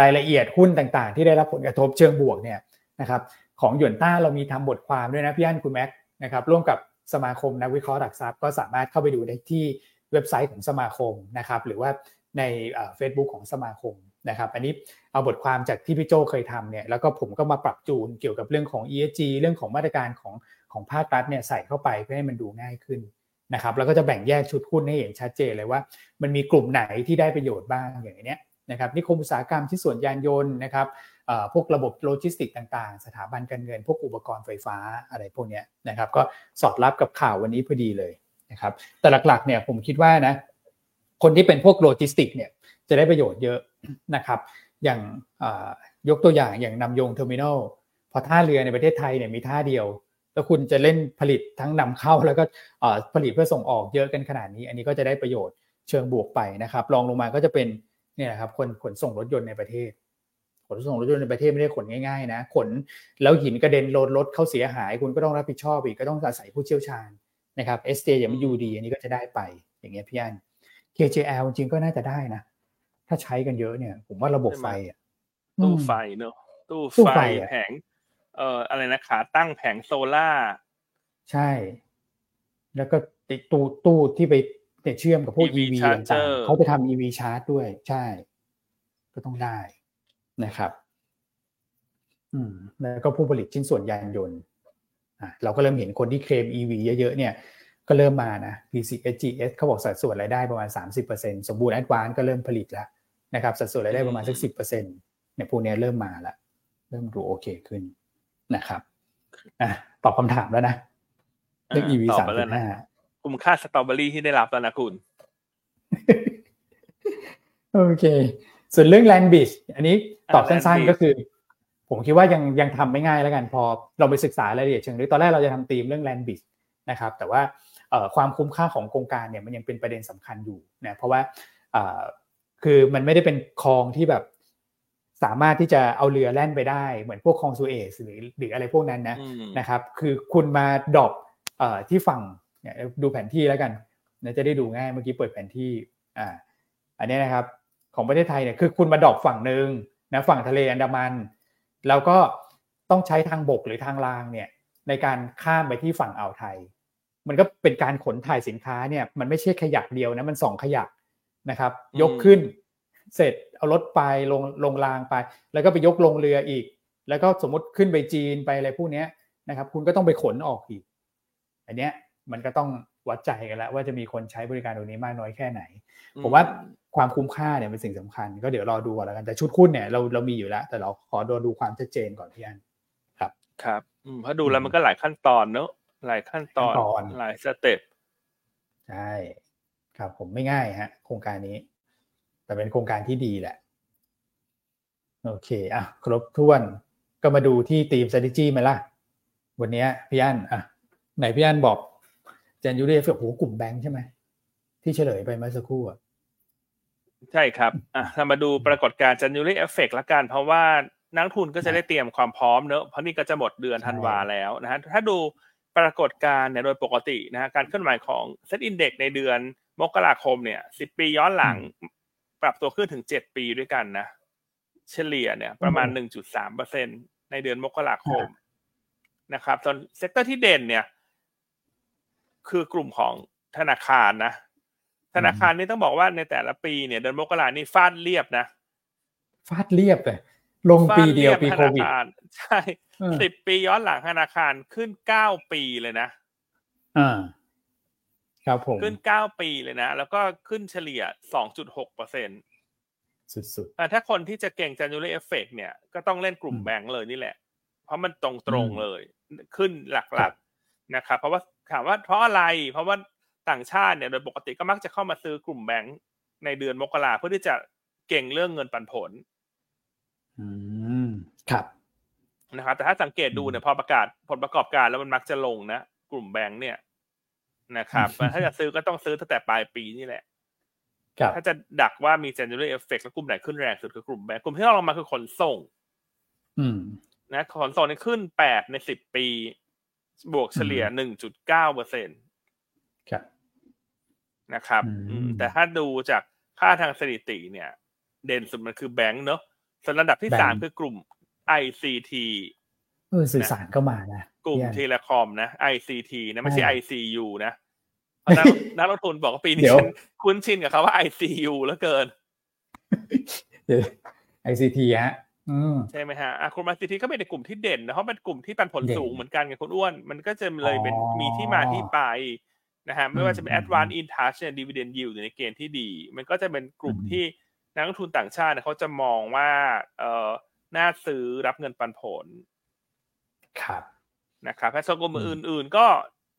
S1: รายละเอียดหุ้นต่างๆ ที่ได้รับผลกระทบเชิงบวกเนี่ยนะครับของหยวนต้าเรามีทำบทความด้วยนะพี่อันคุณแม็กนะครับร่วมกับสมาคมนักวิเคราะห์หลักทรัพย์ก็สามารถเข้าไปดูได้ที่เว็บไซต์ของสมาคมนะครับหรือว่าในเฟซบุ๊กของสมาคมนะครับอันนี้เอาบทความจากที่พี่โจเคยทำเนี่ยแล้วก็ผมก็มาปรับจูนเกี่ยวกับเรื่องของ ESG เรื่องของมาตรการของของภาครัฐเนี่ยใส่เข้าไปเพื่อให้มันดูง่ายขึ้น นะครับแล้วก็จะแบ่งแยกชุดหุ้นให้เห็นชัดเจนเลยว่า มันมีกลุ่มไหนที่ได้ประโยชน์บ้างอย่างนี้นะครับนิคมอุตสาหกรรมที่ส่วนยานยนต์นะครับพวกระบบโลจิสติกต่าง ๆ สถาบันการเงิน พวกอุปกรณ์ไฟฟ้าอะไรพวกนี้นะครับก็สอดรับกับข่าววันนี้พอดีเลยนะครับแต่หลักๆเนี่ยผมคิดว่านะคนที่เป็นพวกโลจิสติกเนี่ยจะได้ประโยชน์เยอะนะครับอย่างยกตัวอย่างอย่างนามยง Terminal พอท่าเรือในประเทศไทยเนี่ยมีท่าเดียว แล้วคุณจะเล่นผลิตทั้งนำเข้าแล้วก็ผลิตเพื่อส่งออกเยอะกันขนาดนี้ อันนี้ก็จะได้ประโยชน์เชิงบวกไปนะครับรองลงมาก็จะเป็นเนี่ยครับคนขนส่งรถยนต์ในประเทศ ขนส่งรถยนต์ในประเทศไม่ได้ขนง่ายๆนะขนแล้วหินกระเด็นโดนรถเข้าเสียหาย คุณก็ต้องรับผิดชอบอีกก็ต้องอาศัยผู้เชี่ยวชาญนะครับ SJ อย่างยูดีอันนี้ก็จะได้ไปอย่างเงี้ยพี่อัน KJL จริงก็น่าจะได้นะ ถ้าใช้กันเยอะเนี่ย ผมว่าระบบไฟอะ
S2: ตู้ไฟเนอะตู้ไฟแผง เอ่ออะไรนะขาตั้งแผงโซล่า
S1: ใช่ แล้วก็ติดตู้ตู้ที่ไปเชื่อมกับพวก EV ต่างๆเขาจะทำ EV ชาร์จด้วย ใช่ ก็ต้องได้นะครับ อืม แล้วก็ผู้ผลิตชิ้นส่วนยานยนต์อะเราก็เริ่มเห็นคนที่เคลม EV เยอะๆเนี่ย ก็เริ่มมานะ PCSGS เขาบอกสัดส่วนรายได้ประมาณ 30%สมบูรณ์ Advance ก็เริ่มผลิตแล้วนะครับ สัดส่วนรายได้ประมาณสัก10%เนี่ยพวกนี้เริ่มมาแล้วเริ่มดูโอเคขึ้น นะครับอะตอบคำถามแล้วนะเรื่อง EV สามจุดห้า
S2: คุ้มค่าสตรอเบอรี่ที่ได้รับแล้วนะคุณ
S1: โอเค ส่วนเรื่อง land bridge อันนี้ตอบสั้นๆก็คือ ผมคิดว่ายังยังทำไม่ง่ายแล้วกันพอเราไปศึกษารายละเอียดเชิงลึกตอนแรกเราจะทำธีมเรื่อง land bridgeนะครับ แต่ว่าความคุ้มค่าของโครงการเนี่ยมันยังเป็นประเด็นสำคัญอยู่นะเพราะว่าคือมันไม่ได้เป็นคลองที่แบบ สามารถที่จะเอาเรือแล่นไปได้เหมือนพวกคลองซูเอซหรือหรืออะไรพวกนั้นนะนะครับ คือคุณมา drop ที่ฝั่งเนี่ยดูแผนที่แล้วกันนะจะได้ดูง่ายเมื่อกี้เปิดแผนที่อ่าอันนี้นะครับของประเทศไทยเนี่ยคือคุณมา drop ฝั่งหนึ่งนะฝั่งทะเลอันดามัน แล้วก็ต้องใช้ทางบกหรือทางรางเนี่ยในการข้ามไปที่ฝั่งอ่าวไทย มันก็เป็นการขนถ่ายสินค้าเนี่ยมันไม่ใช่ขยักเดียวนะมันสองขยักนะครับ ยกขึ้น เสร็จเอารถไปลงลงรางไป แล้วก็ไปยกลงเรืออีก แล้วก็สมมติขึ้นไปจีนไปอะไรพวกนี้นะครับ คุณก็ต้องไปขนออกอีก อันเนี้ยมันก็ต้องวัดใจกันแล้วว่าจะมีคนใช้บริการตรงนี้มากน้อยแค่ไหน ผมว่าความคุ้มค่าเนี่ยเป็นสิ่งสำคัญ ก็เดี๋ยวรอดูก่อนแล้วกันแต่ชุดหุ้นเนี่ยเราเรามีอยู่แล้ว แต่เราขอดูดูความชัดเจนก่อนพี่อันครับ
S2: ครับเพราะดูแล้วมันก็หลายขั้นตอนเนอะหลายขั้นตอนหลาย step
S1: ใช่ครับผมไม่ง่ายฮะ โครงการนี้ แต่เป็นโครงการที่ดีแหละ โอเค อะ ครบถ้วน ก็มาดูที่ทีม strategy มาล่ะวันนี้พี่อันอะ ไหนพี่อันบอก January โอ้โหกลุ่มแบงค์ใช่ไหม ที่เฉลยไปเมื่อสักครู่อะ
S2: ใช่ครับ อะเรามาดูปรากฏการณ์ January effect ละกัน เพราะว่านักทุนก็จะได้เตรียมความพร้อมเนอะ เพราะนี่ก็จะหมดเดือนธันวาแล้วนะฮะ ถ้าดูปรากฏการณ์เนี่ยโดยปกตินะฮะ การเคลื่อนไหวของ SET Index ในเดือนมกราคมเนี่ยสิบปีย้อนหลัง ปรับตัวขึ้นถึงเจ็ดปีด้วยกันนะ เฉลี่ยเนี่ย ประมาณหนึ่งจุดสามเปอร์เซ็นในเดือนมกราคมนะครับส่วน sector ที่เด่นเนี่ย คือกลุ่มของธนาคารนะ ธนาคารนี่ต้องบอกว่าในแต่ละปีเนี่ย เดือนมกรานี่ฟาดเรียบนะ
S1: ฟาดเรียบเลยลงปีเดียวปีโควิด
S2: ใช่สิบปีย้อนหลังธนาคารขึ้นเก้าปีเลยนะ
S1: อ่า ครับผม
S2: ขึ้นเก้าปีเลยนะ แล้วก็ขึ้นเฉลี่ยสองจุดหกเปอร์เซ็น
S1: สุด
S2: ๆถ้าคนที่จะเก็ง January effect เนี่ยก็ต้องเล่นกลุ่มแบงก์เลยนี่แหละ เพราะมันตรงๆเลย ขึ้นหลักๆนะครับเพราะว่าถามว่าเพราะอะไร เพราะว่าต่างชาติเนี่ยโดยปกติก็มักจะเข้ามาซื้อกลุ่มแบงก์ในเดือนมกราเพื่อที่จะเก่งเรื่องเงินปันผล
S1: อืมครับ
S2: นะครับแต่ถ้าสังเกตดูเนี่ยพอประกาศผลประกอบการแล้วมันมักจะลงนะกลุ่มแบงก์เนี่ย นะครับถ้าจะซื้อก็ต้องซื้อตั้งแต่ปลายปีนี่แหละถ้าจะดักว่ามี January effect แล้วกลุ่มไหนขึ้นแรงสุดคือกลุ่มแบงก์กลุ่มที่เราลงมาคือขนส่ง
S1: อืม
S2: นะขนส่งนี่ขึ้นแปดในสิบปี บวกเฉลี่ยหนึ่งจุดเก้าเปอร์เซ็นต์
S1: ครับ
S2: นะครับแต่ถ้าดูจากค่าทางสถิติเนี่ย เด่นสุดมันคือแบงก์เนอะส่วนระดับที่สามคือกลุ่ม ICT
S1: เออสื่อสารก็มานะ
S2: กลุ่มเทเลคอมนะ ICT นะไม่ใช่ ICU นะนักลงทุนบอกว่าปีนี้ฉันคุ้นชินกับเขาว่า ICU แล้วเกิน
S1: ICT ฮะ
S2: ใช่ไหมฮะคุณมาซีทีก็เป็นในกลุ่มที่เด่นนะเพราะเป็นกลุ่มที่ปันผลสูงเหมือนกันกับคุณอ้วน มันก็จะเลยเป็นมีที่มาที่ไปนะฮะไม่ว่าจะเป็น Advanc Intouch เนี่ย Dividend Yield อยู่ในเกณฑ์ที่ดี มันก็จะเป็นกลุ่มที่นักลงทุนต่างชาติเขาจะมองว่าเออน่าซื้อรับเงินปันผล
S1: ครับ
S2: นะครับและส่วนกลุ่มอื่น ๆ ก็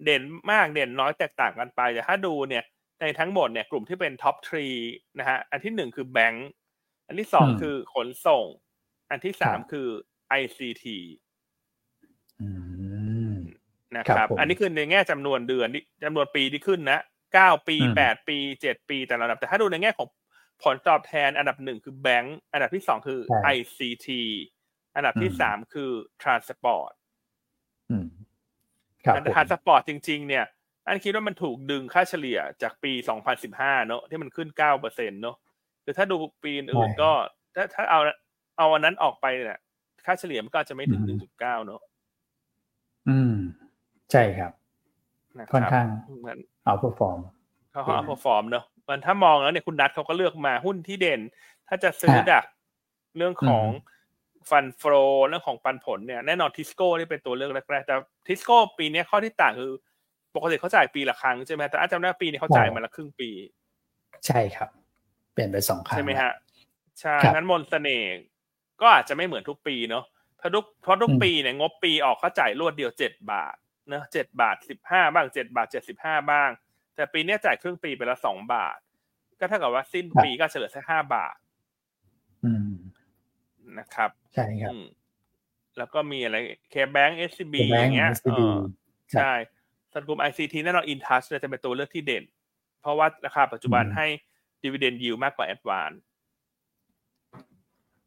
S2: เด่นมากเด่นน้อยแตกต่างกันไป แต่ถ้าดูเนี่ยในทั้งหมดเนี่ยกลุ่มที่เป็น top three นะฮะอันที่หนึ่งคือแบงก์อันที่สองคือขนส่ง อันที่สามคือ ICT นะครับ อันนี้คือในแง่จำนวนเดือนจำนวนปีที่ขึ้นนะเก้าปีแปดปีเจ็ดปีแต่ระดับ แต่ถ้าดูในแง่ของผลตอบแทน อันดับหนึ่งคือแบงก์อันดับที่สองคือ ICT อันดับที่สามคือ Transport แต่ Transport จริง ๆ เนี่ย อันคิดว่ามันถูกดึงค่าเฉลี่ยจากปี 2015 เนอะที่มันขึ้น 9เปอร์เซ็นต์เนอะแต่ถ้าดูปีอื่นก็ ถ้าถ้าเอาเอาอันนั้นออกไปเนี่ยค่าเฉลี่ยมันก็จะไม่ถึง 1.9 เนอะ
S1: อืม ใช่ครับ ค่อนข้าง outperform
S2: เขา outperform เนอะมันถ้ามองแล้วเนี่ยคุณนัทเขาก็เลือกมาหุ้นที่เด่น ถ้าจะซื้อดักเรื่องของ fund flow เรื่องของปันผลเนี่ยแน่นอนทิสโก้นี่เป็นตัวเลือกแรกๆแต่ทิสโก้ปีนี้ข้อที่ต่างคือ ปกติเขาจ่ายปีละครั้งใช่ไหมแต่อาจจะได้ปีนี้เขาจ่ายมาละครึ่งปี
S1: ใช่ครับ เปลี่ยนไปสองครั้ง
S2: ใช่ไหมฮะใช่งั้นมนเสน่ห์ก็อาจจะไม่เหมือนทุกปีเนาะเพราะทุกเพราะทุกปีเนี่ยงบปีออกเขาจ่ายรวดเดียวเจ็ดบาทเนะเจ็ดบาทสิบห้าบ้างเจ็ดบาทเจ็ดสิบห้าบ้าง แต่ปีนี้จ่ายครึ่งปีไปละสองบาท ก็เท่ากับว่าสิ้นปีก็เฉลี่ยแค่ห้าบาท
S1: อืม
S2: นะครับ
S1: ใช่ครับ
S2: แล้วก็มีอะไรเคแบงก์เอสซีบีอย่างเงี้ยใช่สังคมไอซีทีแน่นอนอินทัชจะเป็นตัวเลือกที่เด่น เพราะว่าราคาปัจจุบันให้ดีเวเดนยิวมากกว่าแอดวาน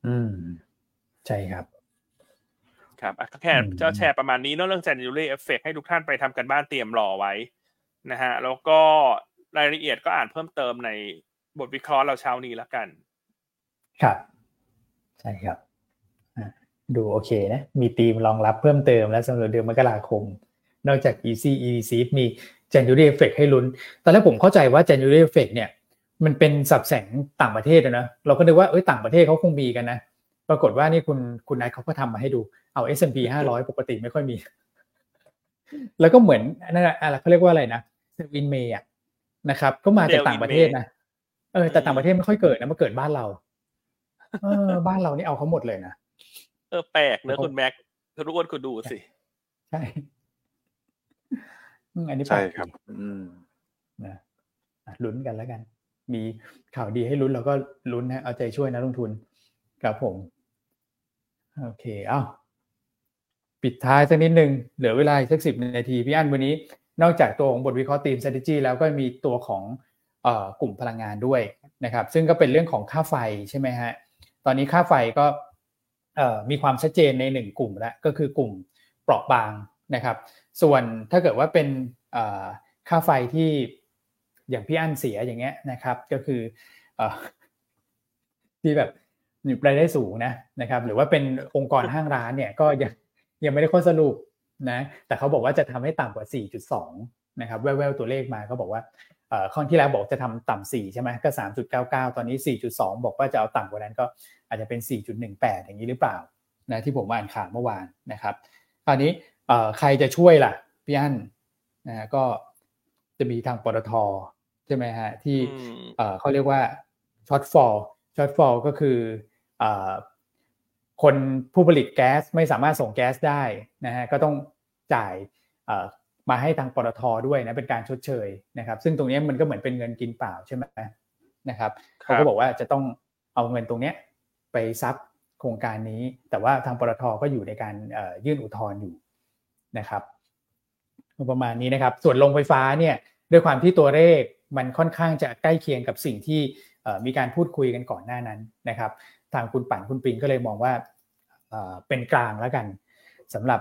S1: อืม ใช่ครับ
S2: ครับแค่จะแชร์ประมาณนี้เนาะเรื่อง January Effect ให้ทุกท่านไปทำกันบ้านเตรียมรอไว้นะฮะ แล้วก็รายละเอียดก็อ่านเพิ่มเติมในบทวิเคราะห์เราเช้านี้แล้วกัน
S1: ครับ ใช่ครับดูโอเคนะ มีทีมรองรับเพิ่มเติมแล้วสำหรับเดือนมกราคม นอกจาก Easy Easy มี January Effect ให้ลุ้น ตอนแรกผมเข้าใจว่า January Effect เนี่ย มันเป็นสับแสงต่างประเทศนะ เราก็นึกว่าเอ้ยต่างประเทศเขาคงมีกันนะ ปรากฏว่านี่คุณคุณนายเขาก็ทำมาให้ดู เอา S&P 500 ปกติไม่ค่อยมี แล้วก็เหมือนนั่นอะไรเขาเรียกว่าอะไรนะเซวินเมย์นะครับ ก็มาจากต่างประเทศนะ เออแต่ต่างประเทศไม่ค่อยเกิดนะมาเกิดบ้านเรา เออบ้านเรานี่เอาเขาหมดเลยนะ
S2: เออแปลกเนอะคุณแม็กทุกคนคุณดูสิ
S1: ใช่อันนี้
S3: ใช่ครับ อืม
S1: นะลุ้นกันแล้วกัน มีข่าวดีให้ลุ้นเราก็ลุ้นนะเอาใจช่วยนะลงทุนครับผม โอเค เอ้าปิดท้ายสักนิดนึง เหลือเวลาสักสิบนาที พี่อันวันนี้ นอกจากตัวของบทวิเคราะห์ทีม strategy แล้วก็มีตัวของกลุ่มพลังงานด้วยนะครับ ซึ่งก็เป็นเรื่องของค่าไฟใช่ไหมฮะ ตอนนี้ค่าไฟก็มีความชัดเจนในหนึ่งกลุ่มแล้วก็คือกลุ่มเปราะบางนะครับ ส่วนถ้าเกิดว่าเป็นค่าไฟที่อย่างพี่อั้นเสียอย่างเงี้ยนะครับ ก็คือที่แบบรายได้สูงนะนะครับ หรือว่าเป็นองค์กรห้างร้านเนี่ยก็ยังยังไม่ได้ข้อสรุปนะแต่เขาบอกว่าจะทำให้ต่ำกว่า 4.2 นะครับแววๆตัวเลขมาเขาบอกว่า ข้อที่แล้วบอกจะทำต่ำสี่ใช่ไหมก็สามจุดเก้าเก้าตอนนี้สี่จุดสองบอกว่าจะเอาต่ำกว่านั้นก็อาจจะเป็นสี่จุดหนึ่งแปดอย่างนี้หรือเปล่านะที่ผมอ่านข่าวเมื่อวานนะครับตอนนี้ใครจะช่วยล่ะพี่อั้นนะก็จะมีทางปตทใช่ไหมฮะที่เขาเรียกว่าช็อตฟอลช็อตฟอลก็คือคนผู้ผลิตแก๊สไม่สามารถส่งแก๊สได้นะฮะก็ต้องจ่าย มาให้ทางปตทด้วยนะเป็นการชดเชยนะครับ ซึ่งตรงนี้มันก็เหมือนเป็นเงินกินเปล่าใช่ไหมนะครับเขาก็บอกว่าจะต้องเอาเงินตรงนี้ไปซับโครงการนี้ แต่ว่าทางปตทก็อยู่ในการยื่นอุทธรณ์อยู่นะครับประมาณนี้นะครับ ส่วนโรงไฟฟ้าเนี่ยด้วยความที่ตัวเลขมันค่อนข้างจะใกล้เคียงกับสิ่งที่มีการพูดคุยกันก่อนหน้านั้นนะครับ ทางคุณปั่นคุณปิงก็เลยมองว่าเป็นกลางแล้วกันสำหรับ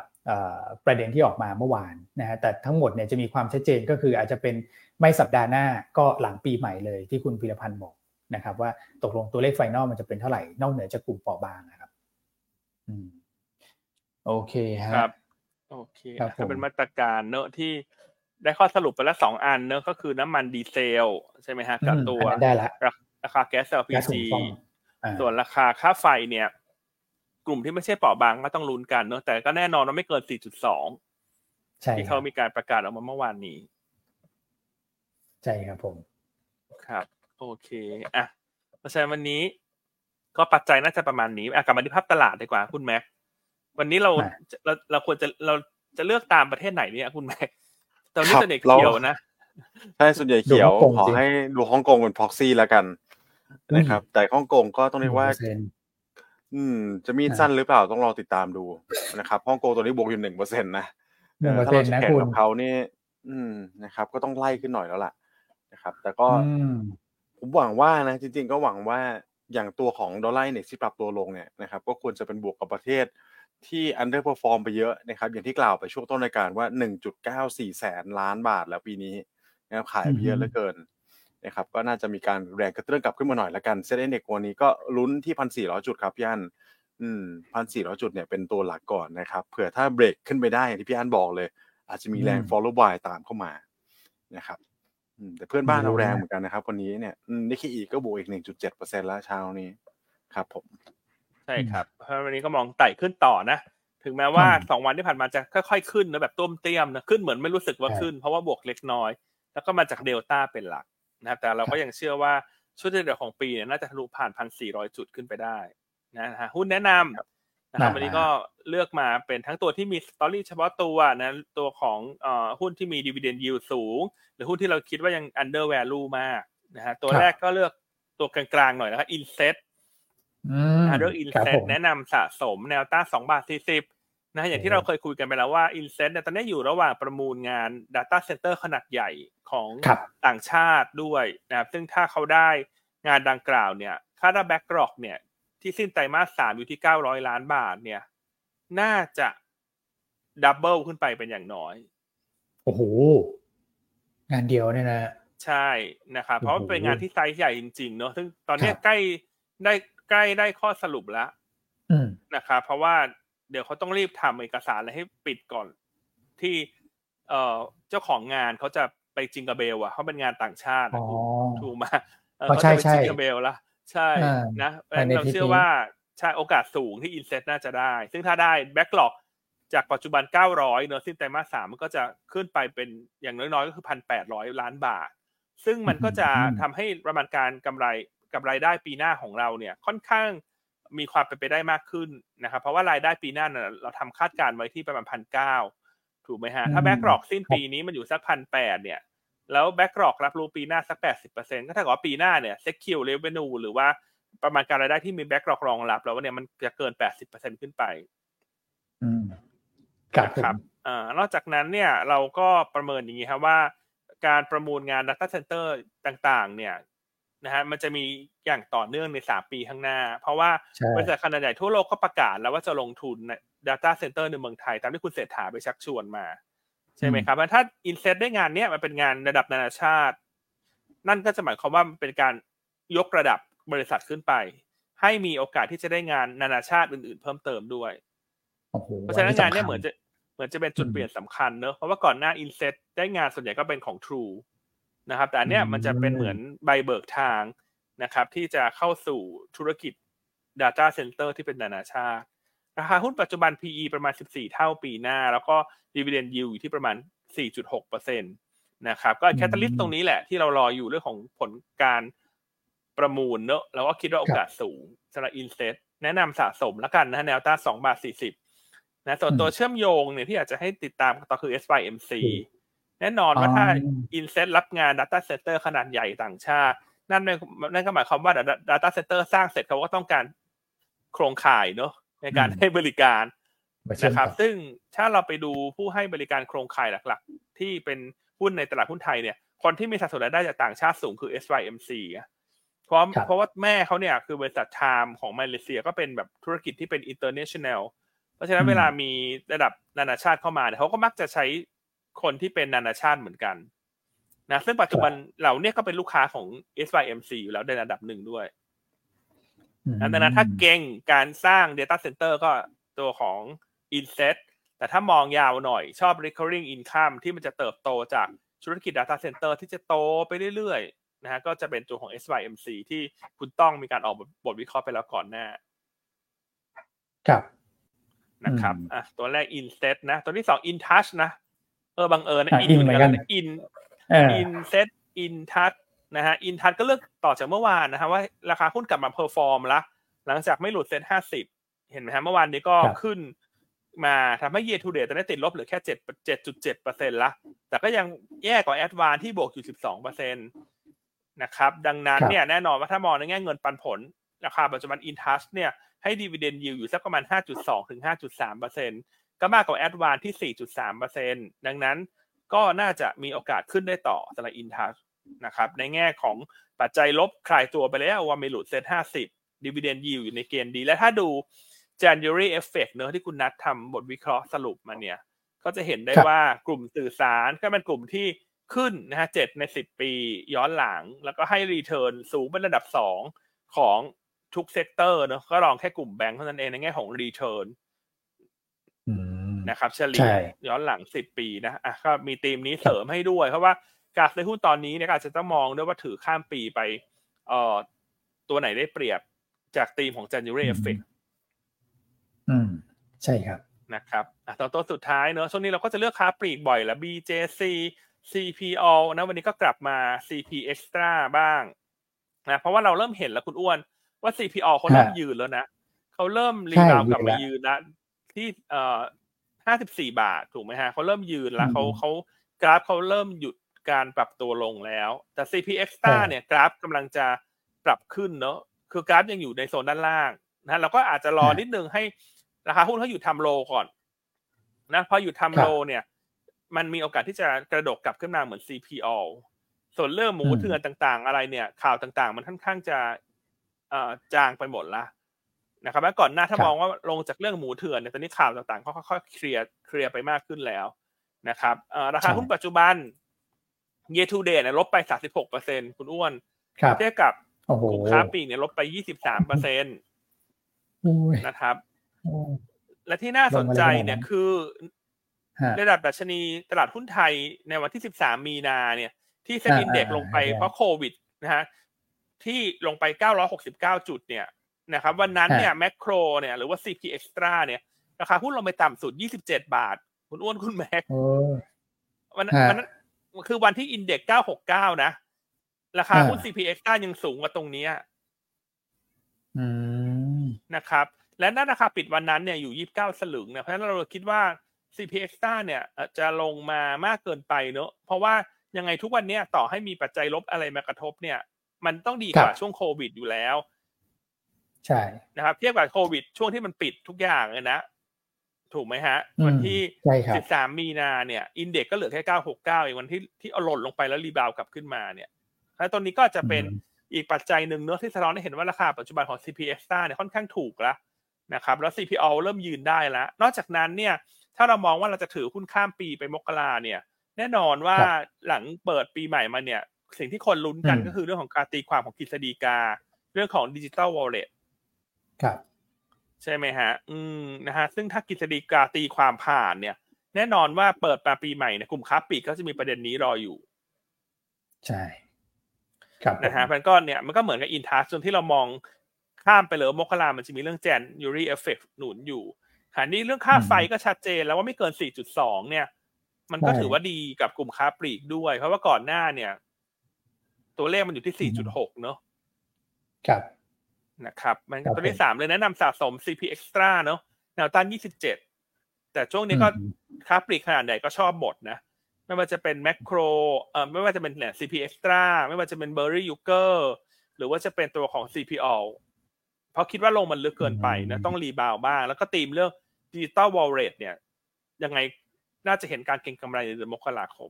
S1: ประเด็นที่ออกมาเมื่อวานนะฮะแต่ทั้งหมดเนี่ยจะมีความชัดเจนก็คืออาจจะเป็นไม่สัปดาห์หน้าก็หลังปีใหม่เลยที่คุณพิรพันธ์บอกนะครับ ว่าตกลงตัวเลขไฟนอลมันจะเป็นเท่าไหร่นอกเหนือจากกลุ่มเปราะบางนะครับอืมโอเค
S2: ครับโอเคก็เป็นมาตรการเนอะที่ได้ข้อสรุปไปแล้วสองอันเนอะก็คือน้ำมันดีเซล ใช่ไหมฮะกับตัว
S1: ได้ละ
S2: ราคาแก๊ส LPG ส่วนราคาค่าไฟเนี่ย กลุ่มที่ไม่ใช่เปราะบางก็ต้องลุ้นกันเนอะแต่ก็แน่นอนว่าไม่เกิน 4.2ที่เขามีการประกาศออกมาเมื่อวานนี้
S1: ใช่ครับผม
S2: ครับ โอเคอะเพราะฉะนั้นวันนี้ ก็ปัจจัยน่าจะประมาณนี้อะกลับมาที่ภาพตลาดดีกว่าคุณแม็กวันนี้เราเราเราควรจะเราจะเลือกตามประเทศไหนเนี่ยคุณแม็กตอนนี้ส่วนใหญ่เขียวนะ
S3: ใช่ส่วนใหญ่เขียวขอให้ดูฮ่องกงเป็นพ็อกซี่แล้วกันนะครับ แต่ฮ่องกงก็ต้องเรียกว่า อืม จะมีสั้นหรือเปล่าต้องรอติดตามดูนะครับฮ่องกงตัวนี้บวกอยู่หนึ่งเปอร์เซ็นต์นะถ้าเราจะแข่งกับเขานี่ อืมนะครับ ก็ต้องไล่ขึ้นหน่อยแล้วล่ะนะครับ แต่ก็ผมหวังว่านะ จริง ๆ ก็หวังว่าอย่างตัวของดอลลาร์เนี่ยที่ปรับตัวลงเนี่ยนะครับก็ควรจะเป็นบวกกับประเทศที่ underperform ไปเยอะนะครับอย่างที่กล่าวไปช่วงต้นรายการว่า 1.94 แสนล้านบาทแล้วปีนี้นะครับขายไปเยอะเหลือเกิน นะครับก็น่าจะมีการแรงกระเตื้องกลับขึ้นมาหน่อยละกันเซ็นเด็กวันนี้ก็ลุ้นที่พันสี่ร้อยจุดครับพี่อันอืมพันสี่ร้อยจุดเนี่ยเป็นตัวหลักก่อนนะครับเผื่อถ้าเบรกขึ้นไปได้อย่างที่พี่อันบอกเลย อาจจะมีแรง follow by ตามเข้ามานะครับแต่เพื่อนบ้านเราแรงเหมือนกันนะครับ วันนี้เนี่ยนิกเกอีก็บวกอีกหนึ่งจุดเจ็ดเปอร์เซ็นต์แล้วเช้านี้ครับผม
S2: ใช่ครับ เพราะวันนี้ก็มองไต่ขึ้นต่อนะ ถึงแม้ว่าสองวันที่ผ่านมาจะค่อยๆขึ้นนะแบบต้วมเตี้ยมนะขึ้นเหมือนไม่รู้สึกว่าขึ้น เพราะว่าบวกเล็กน้อย แล้วก็มาจากเดลต้าเป็นหลัก นะครับแต่เราก็ยังเชื่อว่าช่วงที่เหลือของปีเนี่ยน่าจะทะลุผ่านพันสี่ร้อยจุดขึ้นไปได้นะฮะหุ้นแนะนำนะครับวันนี้ก็เลือกมาเป็นทั้งตัวที่มี story เฉพาะตัวนะตัวของเอ่อหุ้นที่มีดีเวเดนยิวสูง หรือหุ้นที่เราคิดว่ายัง undervalue มากนะฮะตัวแรกก็เลือกตัวกลางๆหน่อยนะครับ INSETเรื่อง INSET แนะนำสะสมแนวต้านสองบาทสี่สิบ นะอย่างที่เราเคยคุยกันไปแล้วว่า INSET เนี่ยตอนนี้อยู่ระหว่างประมูลงาน Data Center ขนาดใหญ่ของต่างชาติด้วยนะครับซึ่งถ้าเขาได้งานดังกล่าวเนี่ยค่า backlog เนี่ย ที่สิ้นไตรมาสสามอยู่ที่เก้าร้อยล้านบาทเนี่ย น่าจะ double ขึ้นไปเป็นอย่างน้อย
S1: โอ้โห งานเดียวเนี่ยนะ
S2: ใช่นะครับ เพราะมันเป็นงานที่ไซส์ใหญ่จริง ๆ เนอะซึ่งตอนนี้ใกล้ได้ใกล้ได้ข้อสรุปแล้วนะครับ เพราะว่า เดี๋ยวเขาต้องรีบทำเอกสารอะไรให้ปิดก่อน ที่ เอ่อเจ้าของงานเขาจะไป jingle bell อะเขาเป็นงานต่างชาติถูกมะ
S1: เขาจะไป
S2: jingle bell ละใช่นะเราเชื่อว่าใช่โอกาสสูงที่ INSET น่าจะได้ ซึ่งถ้าได้ backlogจากปัจจุบัน 900เนอะสิ้นไตรมาสสามมันก็จะขึ้นไปเป็นอย่างน้อยๆ ก็คือ 1,800 ล้านบาท ซึ่งมันก็จะทำให้ประมาณการกำไรกับรายได้ปีหน้าของเราเนี่ย ค่อนข้าง มีความเป็นไปได้มากขึ้นนะครับเพราะว่ารายได้ปีหน้าเนี่ยเราทำคาดการไว้ที่ประมาณพันเก้าถูกไหมฮะถ้า backlog สิ้นปีนี้มันอยู่สักพันแปดเนี่ยแล้ว backlog รับรู้ปีหน้าสักแปดสิบเปอร์เซ็นต์ก็เท่ากับว่าปีหน้าเนี่ย secured revenue หรือว่าประมาณการรายได้ที่มี backlog รองรับแล้วเนี่ยมันจะเกินแปดสิบเปอร์เซ็นต์ขึ้นไป
S1: อืม
S2: ครับอ่านอกจากนั้นเนี่ยเราก็ประเมินอย่างนี้ครับว่า การประมูลงาน Data Center ต่าง ๆ เนี่ย นะฮะมันจะมีอย่างต่อเนื่องในสามปีข้างหน้า เพราะว่าบริษัทขนาดใหญ่ทั่วโลกก็ประกาศแล้วว่าจะลงทุนใน Data Center ในเมืองไทย ตามที่คุณเศรษฐาไปชักชวนมา ใช่ไหมครับถ้าอินเซตได้งานเนี้ยมันเป็นงานระดับนานาชาติ นั่นก็จะหมายความว่าเป็นการยกระดับบริษัทขึ้นไป ให้มีโอกาสที่จะได้งานนานาชาติอื่นๆ เพิ่มเติมด้วยเพราะฉะนั้นงานเนี้ยเหมือนจะเหมือนจะเป็นจุดเปลี่ยนสำคัญเนอะเพราะว่าก่อนหน้าอินเซตได้งานส่วนใหญ่ก็เป็นของ True นะครับ แต่อันเนี้ยมันจะเป็นเหมือนใบเบิกทางนะครับ ที่จะเข้าสู่ธุรกิจ Data Center ที่เป็นนานาชาติ ราคาหุ้นปัจจุบัน PE ประมาณ 14 เท่าปีหน้า แล้วก็ Dividend Yield อยู่ที่ประมาณ 4.6%นะครับ ก็แคตตาลิสต์ตรงนี้แหละที่เรารออยู่เรื่องของผลการประมูลเนอะเราก็คิดว่าโอกาสสูงสำหรับ INSET แนะนำสะสมแล้วกันนะแนวต้าน2บาท40นะส่วนตัวเชื่อมโยงเนี่ยที่อยากจะให้ติดตามต่อคือ SYMC แน่นอนว่าถ้า INSET รับงาน Data Center ขนาดใหญ่ต่างชาติ นั่นนั่นก็หมายความว่า Data Center สร้างเสร็จเขาก็ต้องการโครงข่ายเนอะในการให้บริการนะครับ ซึ่งถ้าเราไปดูผู้ให้บริการโครงข่ายหลัก ๆ ที่เป็นหุ้นในตลาดหุ้นไทยเนี่ย คนที่มีสัดส่วนรายได้จากต่างชาติสูงคือ SYMC เพราะเพราะว่าแม่เขาเนี่ยคือบริษัทไทม์ของมาเลเซียก็เป็นแบบธุรกิจที่เป็น international เพราะฉะนั้นเวลามีระดับนานาชาติเข้ามาเนี่ยเขาก็มักจะใช้ คนที่เป็นนานาชาติเหมือนกันนะซึ่งปัจจุบันเราเนี่ยก็เป็นลูกค้าของ SYMC อยู่แล้วในระดับหนึ่งด้วยดังนั้นถ้าเก่งการสร้าง Data Center ก็ตัวของ Inset แต่ถ้ามองยาวหน่อยชอบ recurring income ที่มันจะเติบโตจากธุรกิจ Data Center ที่จะโตไปเรื่อยๆนะฮะก็จะเป็นตัวของ SYMC ที่คุณต้องมีการออกบทวิเคราะห์ไปแล้วก่อนหน้า
S1: ครับ
S2: นะครับอะตัวแรก Inset นะ ตัวที่สอง InTouch นะเออบังเอิญนะ In เหมือนกัน In Inset InTouch นะฮะ InTouch ก็เลือกต่อจากเมื่อวานนะฮะว่าราคาหุ้นกลับมา perform ละหลังจากไม่หลุดเซ็ตห้าสิบเห็นไหมฮะเมื่อวานนี้ก็ขึ้นมาทำให้ year to date ตอนนี้ติดลบเหลือแค่เจ็ดเจ็ดจุดเจ็ดเปอร์เซ็นต์ละแต่ก็ยังแย่กว่า ADVANC ที่บวกอยู่สิบสองเปอร์เซ็นต์นะครับดังนั้นเนี่ยแน่นอนว่าถ้ามองในแง่เงินปันผล ราคาปัจจุบัน Intus เนี่ยให้ดีเวเดนยิวอยู่สักประมาณ 5.2 ถึง 5.3เปอร์เซ็นต์ ก็มากกว่า ADVANC ที่ 4.3เปอร์เซ็นต์ดังนั้นก็น่าจะมีโอกาสขึ้นได้ต่อสำหรับ Intus นะครับในแง่ของปัจจัยลบคลายตัวไปแล้วว่าไม่หลุด SET50 dividend yield อยู่ในเกณฑ์ดี และถ้าดู January effect เนอะที่คุณนัททำบทวิเคราะห์สรุปมาเนี่ย ก็จะเห็นได้ว่ากลุ่มสื่อสารก็เป็นกลุ่มที่ขึ้นนะฮะเจ็ดในสิบปีย้อนหลัง แล้วก็ให้ return สูงเป็นระดับสองของทุก sector เนอะก็รองแค่กลุ่มแบงก์เท่านั้นเองในแง่ของ return นะครับเฉลี่ยย้อนหลังสิบปีนะอะก็มีธีมนี้เสริมให้ด้วย เพราะว่าการซื้อหุ้นตอนนี้เนี่ยอาจจะต้องมองด้วยว่าถือข้ามปีไปเอ่อตัวไหนได้เปรียบจากธีมของ January effect
S1: อืม ใช่ครับ
S2: นะครับอะตัวตัวสุดท้ายเนอะช่วงนี้เราก็จะเลือกค้าปลีกบ่อยแล้ว BJC CPO นะวันนี้ก็กลับมา CP Extra บ้างนะเพราะว่าเราเริ่มเห็นแล้วคุณอ้วนว่า CPO เขาเริ่มยืนแล้วนะเขาเริ่มรีบาวกลับมายืนแล้วที่เอ่อ ห้าสิบสี่บาทถูกไหมฮะเขาเริ่มยืนแล้วเขาเขากราฟเขาเริ่มหยุดการปรับตัวลงแล้ว แต่ CP Extra เนี่ยกราฟกำลังจะปรับขึ้นเนอะคือกราฟยังอยู่ในโซนด้านล่างนะเราก็อาจจะรอนิดนึงให้ราคาหุ้นเขาอยู่ทำโลก่อนนะพออยู่ทำโลเนี่ย มันมีโอกาสที่จะกระโดดกลับขึ้นมาเหมือน CPO ส่วนเรื่องหมูเถื่อนต่าง ๆ อะไรเนี่ย ข่าวต่าง ๆ มันค่อนข้างจะเอ่อจางไปหมดละ นะครับแล้วก่อนหน้าถ้ามองว่าลงจากเรื่องหมูเถื่อนเนี่ยตอนนี้ข่าวต่างๆเขาค่อยๆเคลียร์เคลียร์ไปมากขึ้นแล้วนะครับราคาหุ้นปัจจุบัน year to date เนี่ยลบไป 36เปอร์เซ็นคุณอ้วนเทียบกับกลุ่มค้าปลีกเนี่ยลบไป 23เปอร์เซ็นต์นะครับ และที่น่าสนใจเนี่ยคือระดับดัชนีตลาดหุ้นไทยในวันที่ 13 มีนาเนี่ย ที่เซ็นอินเด็กลงไปเพราะโควิดนะฮะที่ลงไป 969 จุดเนี่ย นะครับวันนั้นเนี่ยแมคโครเนี่ยหรือว่า CP Extra เนี่ยราคาหุ้นลงไปต่ำสุด 27 บาท คุณอ้วนคุณแม็กวันนั้นคือวันที่อินเด็ก969 นะ ราคาหุ้น CP Extra ยังสูงกว่าตรงนี้นะครับ และนั่นราคาปิดวันนั้นเนี่ยอยู่ 29 สลึงเนี่ยเพราะฉะนั้นเราคิดว่า CP Extra เนี่ยจะลงมามากเกินไปเนอะเพราะว่ายังไงทุกวันนี้ต่อให้มีปัจจัยลบอะไรมากระทบเนี่ย มันต้องดีกว่าช่วงโควิดอยู่แล้ว
S1: ใช่
S2: นะครับ เทียบกับโควิด ช่วงที่มันปิดทุกอย่างเลยนะ ถูกไหมฮะ วันที่13มีนาเนี่ย อินเด็กก็เหลือแค่969เองวันที่ที่เอาหล่นลงไปแล้วรีบาวกลับขึ้นมาเนี่ยแล้วตอนนี้ก็จะเป็นอีกปัจจัยหนึ่งเนอะที่สะท้อนให้เห็นว่าราคาปัจจุบันของ CPX เนี่ยค่อนข้างถูกแล้วนะครับ แล้ว CPO เริ่มยืนได้แล้ว นอกจากนั้นเนี่ย ถ้าเรามองว่าเราจะถือหุ้นข้ามปีไปมกราเนี่ย แน่นอนว่าหลังเปิดปีใหม่มาเนี่ย สิ่งที่คนลุ้นกันก็คือเรื่องของการตีความของกฤษฎีกา เรื่องของดิจิตอลวอลเล็ต
S1: ครับ
S2: ใช่ไหมฮะ อืมนะฮะซึ่งถ้ากฤษฎีกาตีความผ่านเนี่ย แน่นอนว่าเปิดมาปีใหม่เนี่ยกลุ่มค้าปีกก็จะมีประเด็นนี้รออยู่
S1: ใช่ ครับ
S2: นะฮะมันก็เนี่ยมันก็เหมือนกับ InTouch จนที่เรามองข้ามไปเลยมกรามันจะมีเรื่อง January effect หนุนอยู่ขณะนี้เรื่องค่าไฟก็ชัดเจนแล้วว่าไม่เกิน 4.2 เนี่ย มันก็ถือว่าดีกับกลุ่มค้าปลีกด้วย เพราะว่าก่อนหน้าเนี่ย ตัวเลขมันอยู่ที่ 4.6 เนอะ
S1: ครับ
S2: นะครับ มันตัวที่สามเลยแนะนำสะสม CP Axtra เนอะแนวต้าน27แต่ช่วงนี้ก็ค้าปลีกขนาดใหญ่ก็ชอบหมดนะ ไม่ว่าจะเป็นแมคโครเอ่อไม่ว่าจะเป็นเนี่ย CP Axtra ไม่ว่าจะเป็น Berry y u g e r หรือว่าจะเป็นตัวของ CPALL เพราะคิดว่าลงมันลึกเกินไปนะต้อง rebound บ้าง แล้วก็ตีมเรื่อง digital wallet เนี่ย ยังไงน่าจะเห็นการเก็งกำไรในเดือนมกราคม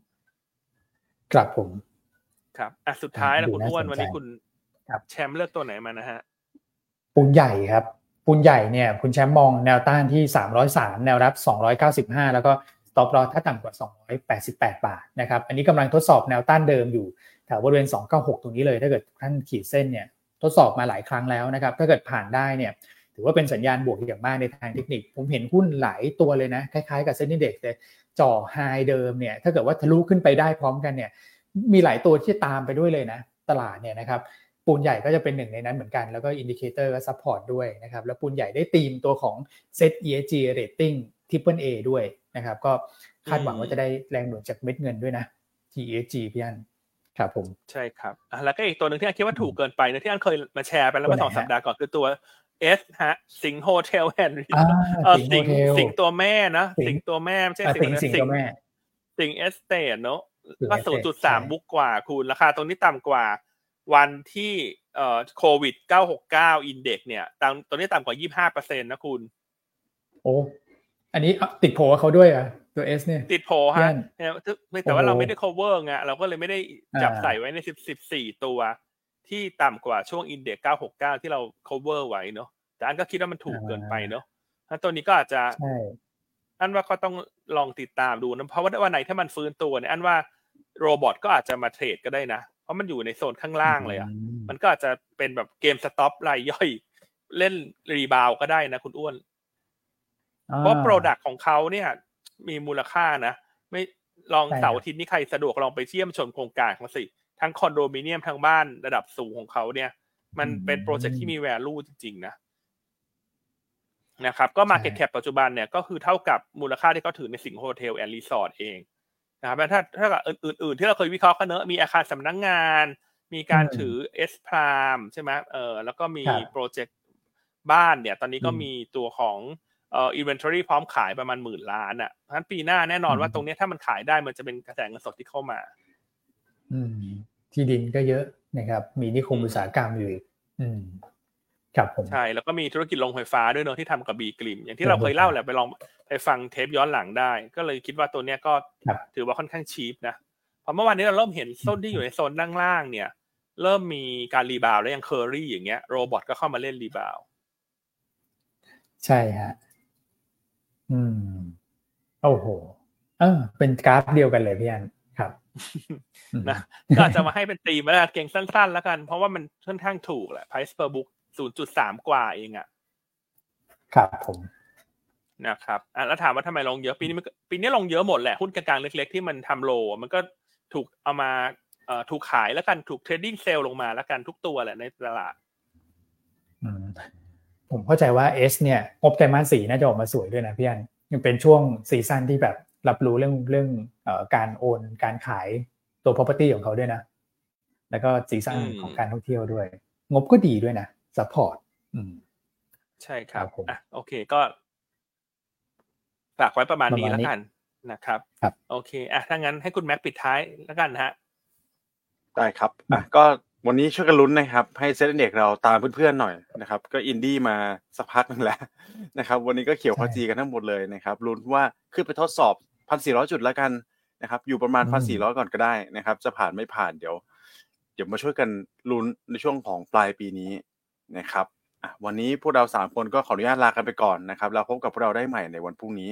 S1: ครับผม
S2: ครับอะสุดท้ายนะคุณอ้วนวันนี้คุณแชมป์เลือกตัวไหนมานะฮะ
S1: ปูนใหญ่ครับปูนใหญ่เนี่ยคุณแชมป์มองแนวต้านที่ 303 แนวรับ 295 แล้วก็ stop loss ถ้าต่ำกว่า 288 บาทนะครับอันนี้กำลังทดสอบแนวต้านเดิมอยู่แถวบริเวณ 296 ตรงนี้เลย ถ้าเกิดท่านขีดเส้นเนี่ยทดสอบมาหลายครั้งแล้วนะครับถ้าเกิดผ่านได้เนี่ยถือว่าเป็นสัญญาณบวกอย่างมากในทางเทคนิค ผมเห็นหุ้นหลายตัวเลยนะคล้ายๆกับเซ็นดีเด็กแต่จ่อ high เดิมเนี่ยถ้าเกิดว่าทะลุขึ้นไปได้พร้อมกันเนี่ยมีหลายตัวที่ตามไปด้วยเลยนะตลาดเนี่ยนะครับ ปูนใหญ่ก็จะเป็นหนึ่งในนั้นเหมือนกัน แล้วก็ indicator ก็ support ด้วยนะครับ แล้วปูนใหญ่ได้ตีมตัวของ SET ESG Rating Triple A ด้วยนะครับ ก็คาดหวังว่าจะได้แรงหนุนจากเม็ดเงินด้วยนะ TESG พี่อันครับผม
S2: ใช่ครับอะแล้วก็อีกตัวหนึ่งที่อันคิดว่าถูกเกินไปนะที่อันเคยมาแชร์ไปแล้วเมื่อสองสัปดาห์ก่อนคือตัว S ฮะสิงห์ Hotel and เออสิงห์สิงห์ตัวแม่นะ สิงห์ตัวแม่ไม่ใช่สิงห์
S1: สิงห์ตัวแม่
S2: สิงห์ Estate เนาะก็ศูนย์จุดสาม book กว่าคุณราคาตรงนี้ต่ำกว่า วันที่เอ่อโควิดเก้าหกเก้าอินเด็กเนี่ยต่ำตัวนี้ต่ำกว่ายี่ห้าเปอร์เซ็นต์นะคุณ
S1: โอ้อันนี้ติดโผเขาด้วยอะตัวเอสเนี่ย
S2: ติดโผฮะแต่ว่าเราไม่ได้ cover ไงเราก็เลยไม่ได้จับใส่ไว้ในสิบสิบสี่ตัว ที่ต่ำกว่าช่วงอินเด็กเก้าหกเก้าที่เรา cover ไว้เนาะแต่อันก็คิดว่ามันถูกเกินไปเนาะถ้าตัวนี้ก็อาจจะอันว่าก็ต้องลองติดตามดูนะเพราะว่าวันไหนถ้ามันฟื้นตัวเนี่ยอันว่าrobot ก็อาจจะมาเทรดก็ได้นะเพ ราะมันอยู่ในโซนข้างล่างเลยอะ มันก็อาจจะเป็นแบบ GameStop รายย่อย เล่น rebound ก็ได้นะคุณอ้วน เพราะ product ของเขาเนี่ย มีมูลค่านะ ไม่ลองเสาร์อาทิตย์นี้ใครสะดวกลองไปเยี่ยมชมโครงการของสิงห์ ทั้งคอนโดมิเนียมทั้งบ้านระดับสูงของเขาเนี่ย มันเป็น project ที่มี value จริง ๆ นะนะครับ ก็ Market Cap ปัจจุบันเนี่ยก็คือเท่ากับมูลค่าที่เขาถือในสิงห์ Hotel and Resort เอง นะครับถ้าเทียบกับอื่น ๆ ที่เราเคยวิเคราะห์กันเนอะมีอาคารสำนักงาน มีการถือ S Prime ใช่ไหมเออแล้วก็มี project บ้านเนี่ย ตอนนี้ก็มีตัวของเอ่อ inventory พร้อมขายประมาณหมื่นล้านอะเพราะฉะนั้นปีหน้าแน่นอนว่าตรงนี้ถ้ามันขายได้มันจะเป็นกระแสเงินสดที่เข้ามา
S1: อืม ที่ดินก็เยอะนะครับ มีนิคมอุตสาหกรรมอยู่อืม ครับผม
S2: ใช่แล้วก็มีธุรกิจโรงไฟฟ้าด้วยเนอะที่ทำกับ B.Grimm อย่างที่เราเคยเล่าแหละไปลองไปฟังเทปย้อนหลังได้ ก็เลยคิดว่าตัวเนี้ยก็ถือว่าค่อนข้าง cheap นะเพราะเมื่อวานนี้เราเริ่มเห็นโซนที่อยู่ในโซนล่างๆเนี่ย เริ่มมีการ rebound แล้วอย่างเคอรี่อย่างเงี้ย robot ก็เข้ามาเล่น rebound
S1: ใช่ฮะอืมโอ้โหเออเป็นกราฟเดียวกันเลยพี่อันครับ
S2: นะก็จะมาให้เป็นตีมาแล้วเก็งสั้น ๆ แล้วกัน เพราะว่ามันค่อนข้างถูกแหละ price per book ศูนย์จุดสามกว่าเองอะ
S1: ครับผม
S2: นะครับอะแล้วถามว่าทำไมลงเยอะปีนี้มันปีนี้ลงเยอะหมดแหละหุ้นกลางๆเล็ก ๆ ที่มันทำ low มันก็ถูกเอามาเอ่อถูกขายแล้วกันถูก trading sell ลงมาแล้วกันทุกตัวแหละในตลาด
S1: อืมผมเข้าใจว่า S เนี่ยงบไตรมาสสี่น่าจะออกมาสวยด้วยนะพี่อันยังเป็นช่วง season ที่แบบรับรู้เรื่องเรื่องเอ่อการโอนการขายตัว property ของเขาด้วยนะ แล้วก็ season ของการท่องเที่ยวด้วย งบก็ดีด้วยนะ support อืม
S2: ใช่ครับ
S1: ผม
S2: อะโอเคก็ฝากไว้ประมาณนี้แล้วกันนะครับ
S1: ครับ
S2: โอเคอะถ้างั้นให้คุณแม็กปิดท้ายแล้วกันฮะ
S3: ได้ครับอะก็วันนี้ช่วยกันลุ้นนะครับ ให้ SET Index เราตามเพื่อนๆหน่อยนะครับ ก็อินดี้มาสักพักหนึ่งแล้วนะครับ วันนี้ก็เขียวขจีกันทั้งหมดเลยนะครับลุ้นว่าขึ้นไปทดสอบพันสี่ร้อยจุดแล้วกันนะครับ อยู่ประมาณพันสี่ร้อยก่อนก็ได้นะครับ จะผ่านไม่ผ่านเดี๋ยว เดี๋ยวมาช่วยกันลุ้นในช่วงของปลายปีนี้ นะครับอะวันนี้พวกเราสามคนก็ขออนุญาตลากันไปก่อนนะครับเราพบกับพวกเราได้ใหม่ในวันพรุ่งนี้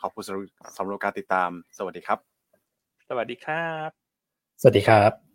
S3: ขอบคุณสำหรับสำหรับการติดตาม สวัสดีครับ
S2: สวัสดีครับ
S1: สวัสดีครับ